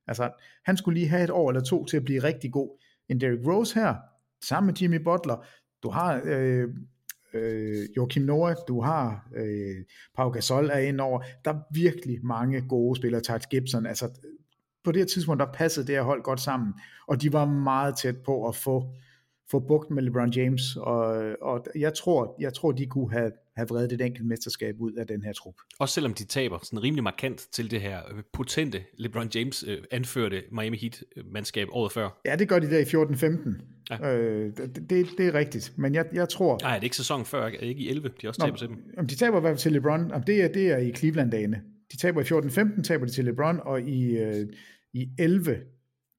Altså, han skulle lige have et år eller to til at blive rigtig god. En Derrick Rose her, sammen med Jimmy Butler, du har øh, øh, Joachim Noah, du har øh, Pau Gasol er ind over. Der er virkelig mange gode spillere. Taj Gibson, altså på det her tidspunkt, der passede det her hold godt sammen, og de var meget tæt på at få, få bugt med LeBron James, og, og jeg, tror, jeg tror, de kunne have, have vredet et enkelt mesterskab ud af den her trup. Også selvom de taber sådan rimelig markant til det her øh, potente LeBron James øh, anførte Miami Heat-mandskab året før. Ja, det gør de der i 14-15. Ja. Øh, det, det, det er rigtigt, men jeg, jeg tror... Nej, er det ikke sæsonen før? Er ikke i 11? De også taber til dem. Om de taber i hvert fald til LeBron, om det, er, det er i Cleveland-dagene. De taber i 14-15, taber de til LeBron, og i, øh, i 11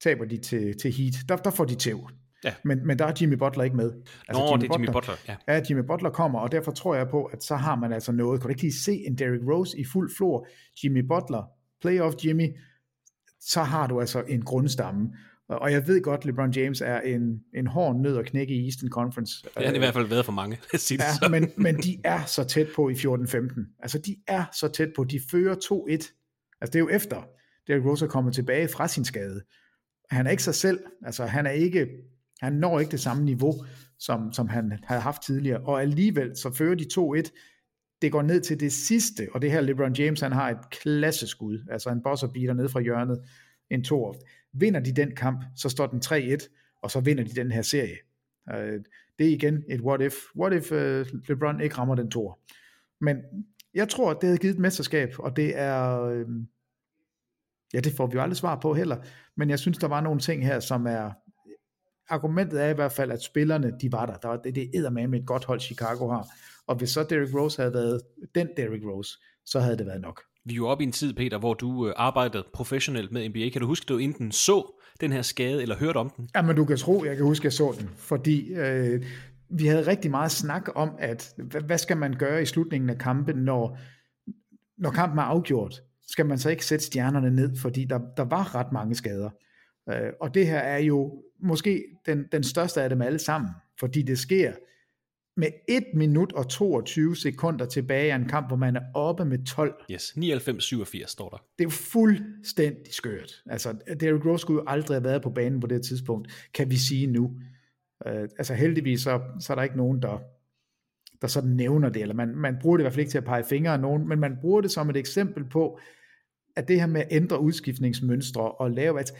taber de til, til Heat. Der, der får de tæv. Ja. Men, men der er Jimmy Butler ikke med. Altså, Nå, Jimmy det er Jimmy Butler, ja. Ja, Jimmy Butler kommer, og derfor tror jeg på, at så har man altså noget. Kan du ikke lige se en Derrick Rose i fuld flor? Jimmy Butler, playoff Jimmy, så har du altså en grundstamme. Og jeg ved godt, LeBron James er en, en hård nød at knække i Eastern Conference. Det har det i hvert fald været for mange. ja, men, men de er så tæt på i 14-15. Altså, de er så tæt på. De fører 2-1. Altså, det er jo efter, Derrick Rose er kommet tilbage fra sin skade. Han er ikke sig selv. Altså, han er ikke, han når ikke det samme niveau, som, som han havde haft tidligere. Og alligevel, så fører de 2-1. Det går ned til det sidste, og det her LeBron James, han har et klasseskud. Altså, en bosser beater ned fra hjørnet. En to Vinder de den kamp, så står den 3-1, og så vinder de den her serie. Øh, det er igen et what if. What if øh, LeBron ikke rammer den tor? Men jeg tror, det havde givet et mesterskab, og det er... Øh, ja, det får vi jo aldrig svar på heller. Men jeg synes, der var nogle ting her, som er... Argumentet er i hvert fald, at spillerne, de var der. der var, det, det er med med et godt hold, Chicago har. Og hvis så Derrick Rose havde været den Derrick Rose, så havde det været nok. Vi er jo oppe i en tid, Peter, hvor du øh, arbejdede professionelt med NBA. Kan du huske, at du enten så den her skade, eller hørte om den? Ja, men du kan tro, jeg kan huske, at jeg så den. Fordi øh, vi havde rigtig meget snak om, at hvad, hvad skal man gøre i slutningen af kampen, når, når kampen er afgjort? Skal man så ikke sætte stjernerne ned, fordi der, der var ret mange skader. Øh, og det her er jo måske den, den største af dem alle sammen, fordi det sker med 1 minut og 22 sekunder tilbage af en kamp, hvor man er oppe med 12. Yes, 99-87 står der. Det er jo fuldstændig skørt. Altså, Derrick Rose skulle jo aldrig have været på banen på det tidspunkt, kan vi sige nu. Uh, altså heldigvis, så, så er der ikke nogen, der, der sådan nævner det, eller man, man bruger det i hvert fald ikke til at pege fingre af nogen, men man bruger det som et eksempel på, at det her med at ændre udskiftningsmønstre og lave, at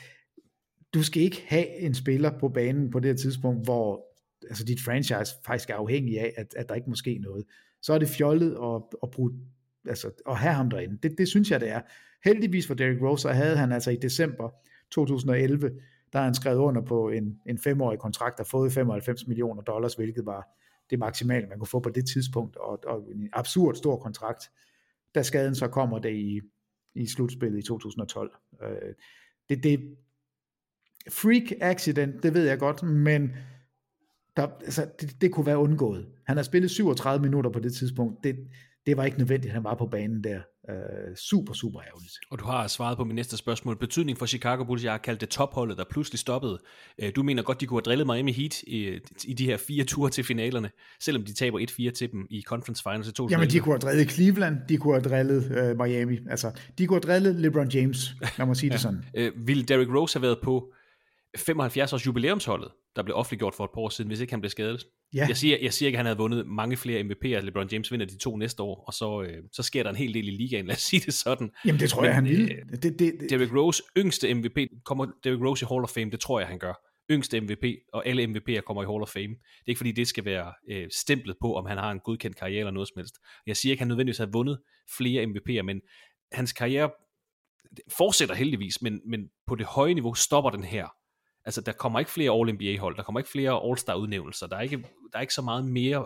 du skal ikke have en spiller på banen på det her tidspunkt, hvor altså dit franchise faktisk er afhængig af, at, at der ikke må ske noget. Så er det fjollet at, at, bruge, altså, at have ham derinde. Det, det synes jeg, det er. Heldigvis for Derrick Rose, så havde han altså i december 2011, der har han skrevet under på en, en femårig kontrakt og fået 95 millioner dollars, hvilket var det maksimale, man kunne få på det tidspunkt, og, og en absurd stor kontrakt. Da skaden så kommer det i, i slutspillet i 2012. Øh, det, det freak accident, det ved jeg godt, men der, altså, det, det kunne være undgået. Han har spillet 37 minutter på det tidspunkt. Det, det var ikke nødvendigt, at han var på banen der. Uh, super, super ærgerligt. Og du har svaret på mit næste spørgsmål. Betydning for Chicago Bulls, jeg har kaldt det topholdet, der pludselig stoppede. Uh, du mener godt, de kunne have drillet Miami Heat i, i de her fire ture til finalerne, selvom de taber 1-4 til dem i Conference Finals i 2011. Jamen, de kunne have drillet Cleveland, de kunne have drillet uh, Miami. Altså, de kunne have drillet LeBron James, lad mig sige ja. det sådan. Uh, ville Derrick Rose have været på 75 års jubilæumsholdet, der blev offentliggjort for et par år siden, hvis ikke han blev skadet. Ja. Jeg, siger, jeg siger ikke, at han havde vundet mange flere MVP'er, LeBron James vinder de to næste år, og så, øh, så sker der en hel del i ligaen, lad os sige det sådan. Jamen det tror jeg, Men, han vil. Øh, det, det, det. Derrick Rose, yngste MVP, kommer Derrick Rose i Hall of Fame, det tror jeg, han gør. Yngste MVP, og alle MVP'er kommer i Hall of Fame. Det er ikke fordi, det skal være øh, stemplet på, om han har en godkendt karriere eller noget som helst. Jeg siger ikke, at han nødvendigvis har vundet flere MVP'er, men hans karriere fortsætter heldigvis, men, men på det høje niveau stopper den her altså der kommer ikke flere All-NBA-hold, der kommer ikke flere All-Star-udnævnelser, der er ikke, der er ikke så meget mere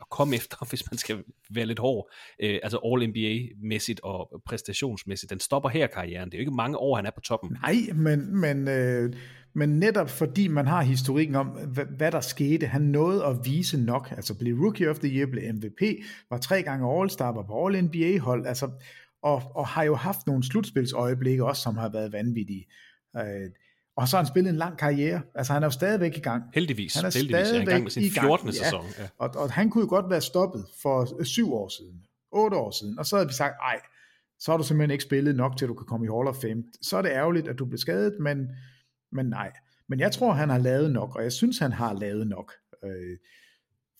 at komme efter, hvis man skal være lidt hård, øh, altså All-NBA-mæssigt og præstationsmæssigt. Den stopper her karrieren. Det er jo ikke mange år, han er på toppen. Nej, men, men, øh, men netop fordi man har historikken om, hvad, hvad der skete, han nåede at vise nok, altså blev Rookie of the Year, blev MVP, var tre gange All-Star, var på All-NBA-hold, altså, og, og har jo haft nogle slutspilsøjeblikke også, som har været vanvittige. Øh, og så har han spillet en lang karriere. Altså han er jo stadigvæk i gang. Heldigvis. Han er Heldigvis. stadigvæk er i gang med sin 14. Ja. sæson. Ja. Og, og han kunne jo godt være stoppet for syv år siden, otte år siden, og så havde vi sagt, ej, så har du simpelthen ikke spillet nok til, at du kan komme i Hall of Fame. Så er det ærgerligt, at du blev skadet, men, men nej. Men jeg tror, han har lavet nok, og jeg synes, han har lavet nok. Øh,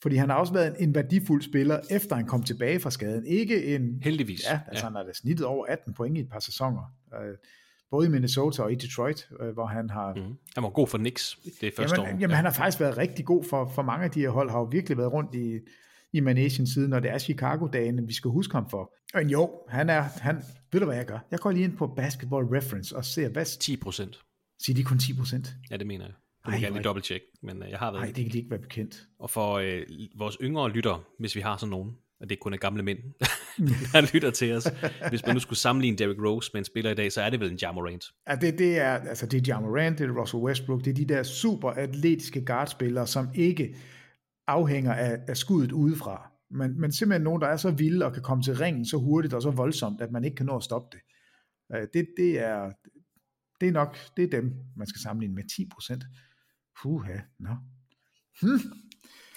fordi han har også været en, en værdifuld spiller, efter han kom tilbage fra skaden. Ikke en... Heldigvis. Ja, altså ja. han har da snittet over 18 point i et par sæsoner. Øh, både i Minnesota og i Detroit, øh, hvor han har... Mm. Han var god for Knicks det første jamen, år. Jamen, ja. han har faktisk været rigtig god for, for mange af de her hold, har jo virkelig været rundt i, i Managen siden, og det er Chicago-dagene, vi skal huske ham for. Men jo, han er... Han, ved du, hvad jeg gør? Jeg går lige ind på Basketball Reference og ser, hvad... 10 procent. Siger de kun 10 procent? Ja, det mener jeg. Vil gerne lige dobbelt check, men øh, jeg har været... Nej, det kan ikke være bekendt. Og for øh, vores yngre lytter, hvis vi har sådan nogen, og det kun er gamle mænd, der lytter til os. Hvis man nu skulle sammenligne Derrick Rose med en spiller i dag, så er det vel en Jamorant. Ja, det, det er, altså det er Jamorant, det er Russell Westbrook, det er de der super atletiske guardspillere, som ikke afhænger af, af skuddet udefra. Men, men simpelthen nogen, der er så vilde og kan komme til ringen så hurtigt og så voldsomt, at man ikke kan nå at stoppe det. Øh, det, det, er, det er nok det er dem, man skal sammenligne med 10 procent. Puha, nå. Hmm.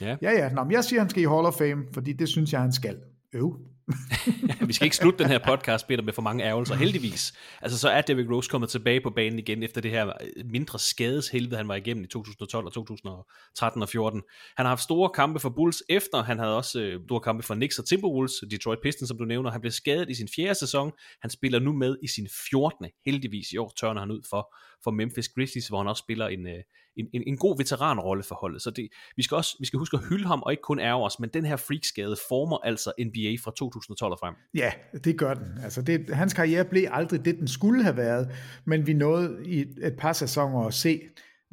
Ja, ja, ja. Nå, men jeg siger, han skal i Hall of Fame, fordi det synes jeg, han skal. Øv. vi skal ikke slutte den her podcast, Peter, med for mange ærgelser. Heldigvis. Altså, så er Derrick Rose kommet tilbage på banen igen, efter det her mindre skadeshelvede, han var igennem i 2012 og 2013 og 14. Han har haft store kampe for Bulls efter. Han havde også øh, store kampe for Knicks og Timberwolves, Detroit Pistons, som du nævner. Han blev skadet i sin fjerde sæson. Han spiller nu med i sin 14. Heldigvis i år tørner han ud for, for Memphis Grizzlies, hvor han også spiller en, øh, en, en, en god veteranrolle for holdet. Så det, vi, skal også, vi skal huske at hylde ham, og ikke kun ærge os, men den her freakskade former altså NBA fra 2012 og frem. Ja, det gør den. Altså det, hans karriere blev aldrig det, den skulle have været, men vi nåede i et par sæsoner at se,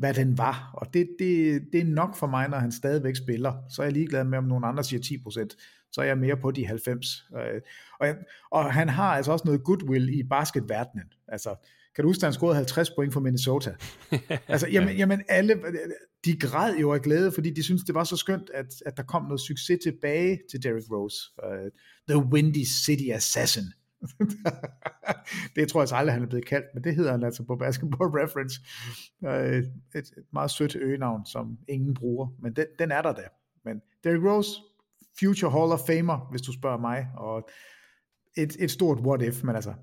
hvad den var. Og det, det, det er nok for mig, når han stadigvæk spiller. Så er jeg ligeglad med, om nogen andre siger 10%, så er jeg mere på de 90. Øh, og, og han har altså også noget goodwill i basketverdenen. Altså, kan du huske, at han scorede 50 point for Minnesota? altså, jamen, jamen alle, de græd jo af glæde, fordi de synes det var så skønt, at, at der kom noget succes tilbage til Derrick Rose. Uh, the Windy City Assassin. det tror jeg så aldrig, han er blevet kaldt, men det hedder han altså på Basketball Reference. Uh, et, et meget sødt øgenavn, som ingen bruger, men den, den er der da. Men Derrick Rose, Future Hall of Famer, hvis du spørger mig, og et, et stort what if, men altså,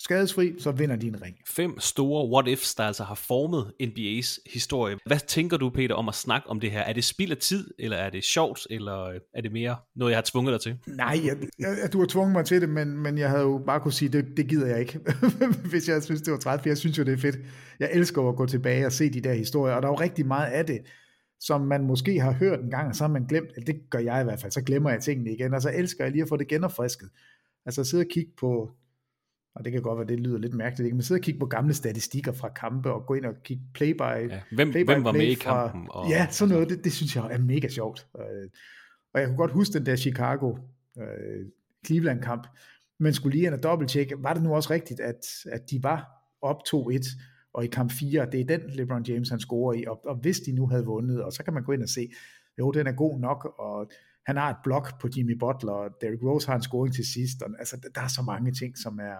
skadesfri, så vinder de en ring. Fem store what-ifs, der altså har formet NBA's historie. Hvad tænker du, Peter, om at snakke om det her? Er det spild af tid, eller er det sjovt, eller er det mere noget, jeg har tvunget dig til? Nej, jeg, jeg, du har tvunget mig til det, men, men jeg havde jo bare kunne sige, det, det gider jeg ikke, hvis jeg synes, det var træt, for jeg synes jo, det er fedt. Jeg elsker at gå tilbage og se de der historier, og der er jo rigtig meget af det, som man måske har hørt en gang, og så har man glemt, eller det gør jeg i hvert fald, så glemmer jeg tingene igen, og så elsker jeg lige at få det genopfrisket. Altså sidde og kigge på og det kan godt være, det lyder lidt mærkeligt, ikke? men sidde og kigge på gamle statistikker fra kampe, og gå ind og kigge play by, ja. hvem, play hvem var play med i fra, kampen? Og... Ja, sådan noget, det, det synes jeg er mega sjovt. Øh, og jeg kunne godt huske den der Chicago øh, Cleveland kamp, men skulle lige ind og dobbelttjekke, var det nu også rigtigt, at, at de var op 2-1, og i kamp 4, det er den LeBron James, han scorer i, og, og hvis de nu havde vundet, og så kan man gå ind og se, jo, den er god nok, og han har et blok på Jimmy Butler, og Derrick Rose har en scoring til sidst, og, altså der er så mange ting, som er,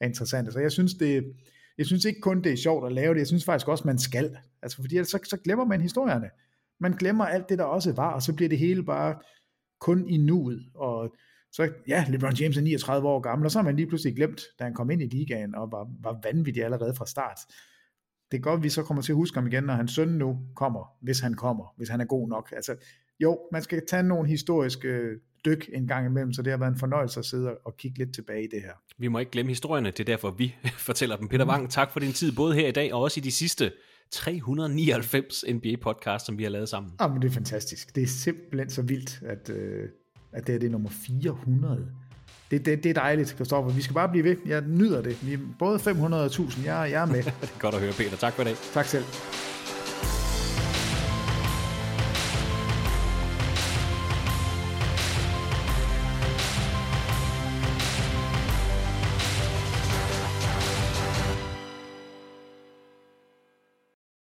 er interessante. Så altså, jeg synes, det, jeg synes ikke kun, det er sjovt at lave det, jeg synes faktisk også, man skal. Altså, fordi så, så glemmer man historierne. Man glemmer alt det, der også var, og så bliver det hele bare kun i nuet. Og så, ja, LeBron James er 39 år gammel, og så har man lige pludselig glemt, da han kom ind i ligaen, og var, var vanvittig allerede fra start. Det er godt, at vi så kommer til at huske ham igen, når hans søn nu kommer, hvis han kommer, hvis han er god nok. Altså, jo, man skal tage nogle historiske dyk en gang imellem, så det har været en fornøjelse at sidde og kigge lidt tilbage i det her. Vi må ikke glemme historierne, det er derfor vi fortæller dem. Peter Wang, tak for din tid, både her i dag og også i de sidste 399 NBA-podcast, som vi har lavet sammen. Jamen, det er fantastisk. Det er simpelthen så vildt, at, øh, at det er det nummer 400. Det, det, det er dejligt, Kristoffer. Vi skal bare blive ved. Jeg nyder det. Vi er både 500 og 1000. Jeg, jeg er med. det er godt at høre, Peter. Tak for i dag. Tak selv.